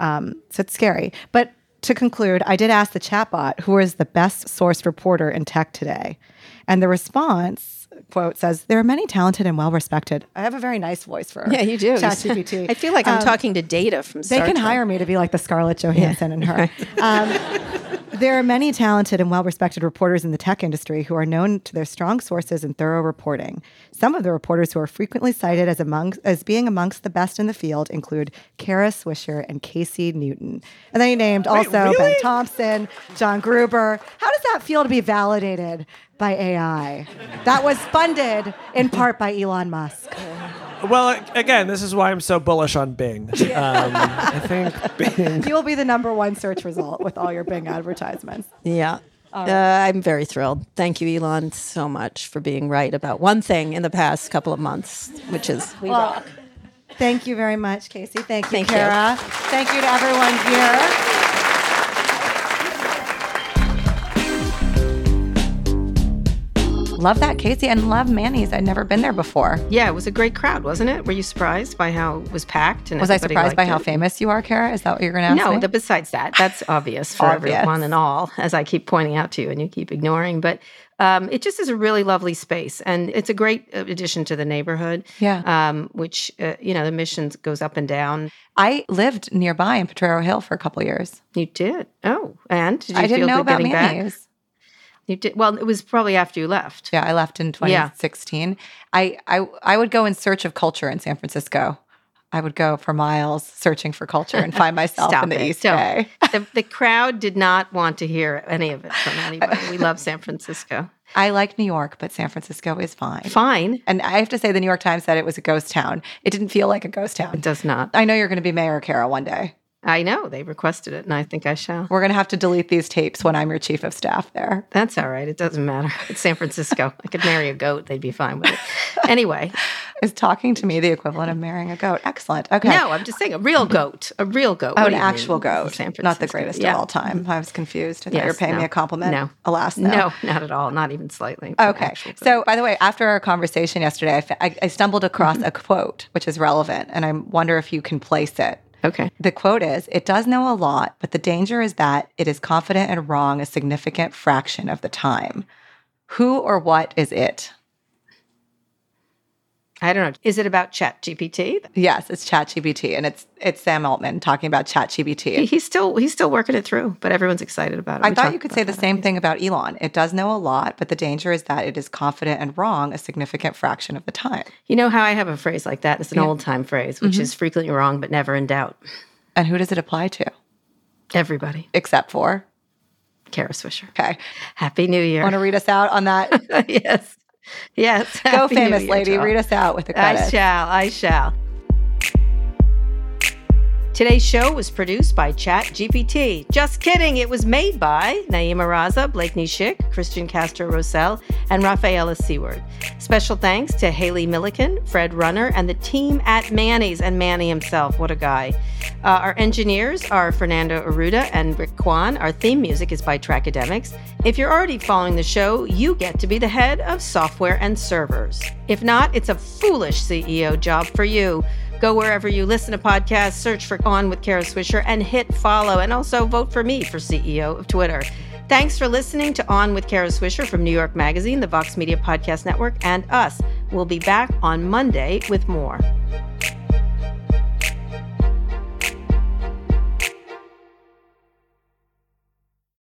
Um, so it's scary. But to conclude, I did ask the chatbot who is the best sourced reporter in tech today, and the response quote says there are many talented and well respected. I have a very nice voice for Yeah, you do. ChatGPT. I feel like I'm Um, talking to Data from. they can Trek. hire me to be like the Scarlett Johansson and her. Um, there are many talented and well respected reporters in the tech industry who are known to their strong sources and thorough reporting. Some of the reporters who are frequently cited as among as being amongst the best in the field include Kara Swisher and Casey Newton. And then he named also Ben Thompson, John Gruber. How does that feel to be validated by AI? That was funded in part by Elon Musk. Well, again, this is why I'm so bullish on Bing. Um, I think Bing. You will be the number one search result with all your Bing advertisements. Yeah. Uh, I'm very thrilled. Thank you, Elon, so much for being right about one thing in the past couple of months, which is we Well, rock. Thank you very much, Casey. Thank you, Thank you. Kara. Thank you to everyone here. Love that, Casey, and love Manny's. I'd never been there before. Yeah, it was a great crowd, wasn't it? Were you surprised by how it was packed? And Was I surprised by liked how famous you are, Kara? Is that what you're going to ask No, me? the, besides that, that's obvious for Obvious. everyone and all, as I keep pointing out to you and you keep ignoring. But um, it just is a really lovely space, and it's a great uh, addition to the neighborhood. Yeah. um, which uh, you know the mission goes up and down. I lived nearby in Potrero Hill for a couple years. You did. Oh, and did you I didn't feel know good about getting back? You did. Well, it was probably after you left. Yeah, I left in Yeah. 2016. I, I I would go in search of culture in San Francisco. I would go for miles searching for culture and find myself in the it. East Don't. Bay. the, the crowd did not want to hear any of it from anybody. We love San Francisco. I like New York, but San Francisco is fine. Fine. And I have to say, the New York Times said it was a ghost town. It didn't feel like a ghost town. It does not. I know you're going to be mayor, Kara, one day. I know they requested it, and I think I shall. We're going to have to delete these tapes when I'm your chief of staff there. That's all right. It doesn't matter. It's San Francisco. I could marry a goat; they'd be fine with it. Anyway, Is talking to me the equivalent of marrying a goat? Excellent. Okay. no, I'm just saying a real goat, a real goat. Oh, an actual mean? goat, San Francisco. not the greatest Yeah. of all time. I was confused. I thought you were Yes, paying me a compliment. No. Alas, no. No, not at all. Not even slightly. Okay. So, by the way, after our conversation yesterday, I, I, I stumbled across Mm-hmm. a quote which is relevant, and I wonder if you can place it. Okay. The quote is It does know a lot, but the danger is that it is confident and wrong a significant fraction of the time. Who or what is it? I don't know. Is it about Chat GPT? Yes, it's ChatGPT, and it's it's Sam Altman talking about ChatGPT. He's still he's still working it through, but everyone's excited about it. I We thought you could say the same thing about Elon. It does know a lot, but the danger is that it is confident and wrong a significant fraction of the time. You know how I have a phrase like that? It's an old time phrase, which Mm-hmm. is frequently wrong but never in doubt. And who does it apply to? Everybody. Except for, Kara Swisher. okay. Happy New Year. Want to read us out on that? yes. Yes. Go, famous lady. Read us out with the I shall. I shall. Today's show was produced by ChatGPT. Just kidding, it was made by Nayeema Raza, Blakeney Schick, Cristian Castro Rosell, and Rafaela Siewert. Special thanks to Haley Milliken, Fred Runner, and the team at Manny's, and Manny himself. What a guy. Uh, our engineers are Fernando Arruda and Rick Kwan. Our theme music is by Trackademicks. If you're already following the show, you get to be the head of software and servers. If not, it's a foolish CEO job for you. Go wherever you listen to podcasts, search for On with Kara Swisher, and hit follow. And also vote for me for CEO of Twitter. Thanks for listening to On with Kara Swisher from New York Magazine, the Vox Media Podcast Network, and us. We'll be back on Monday with more.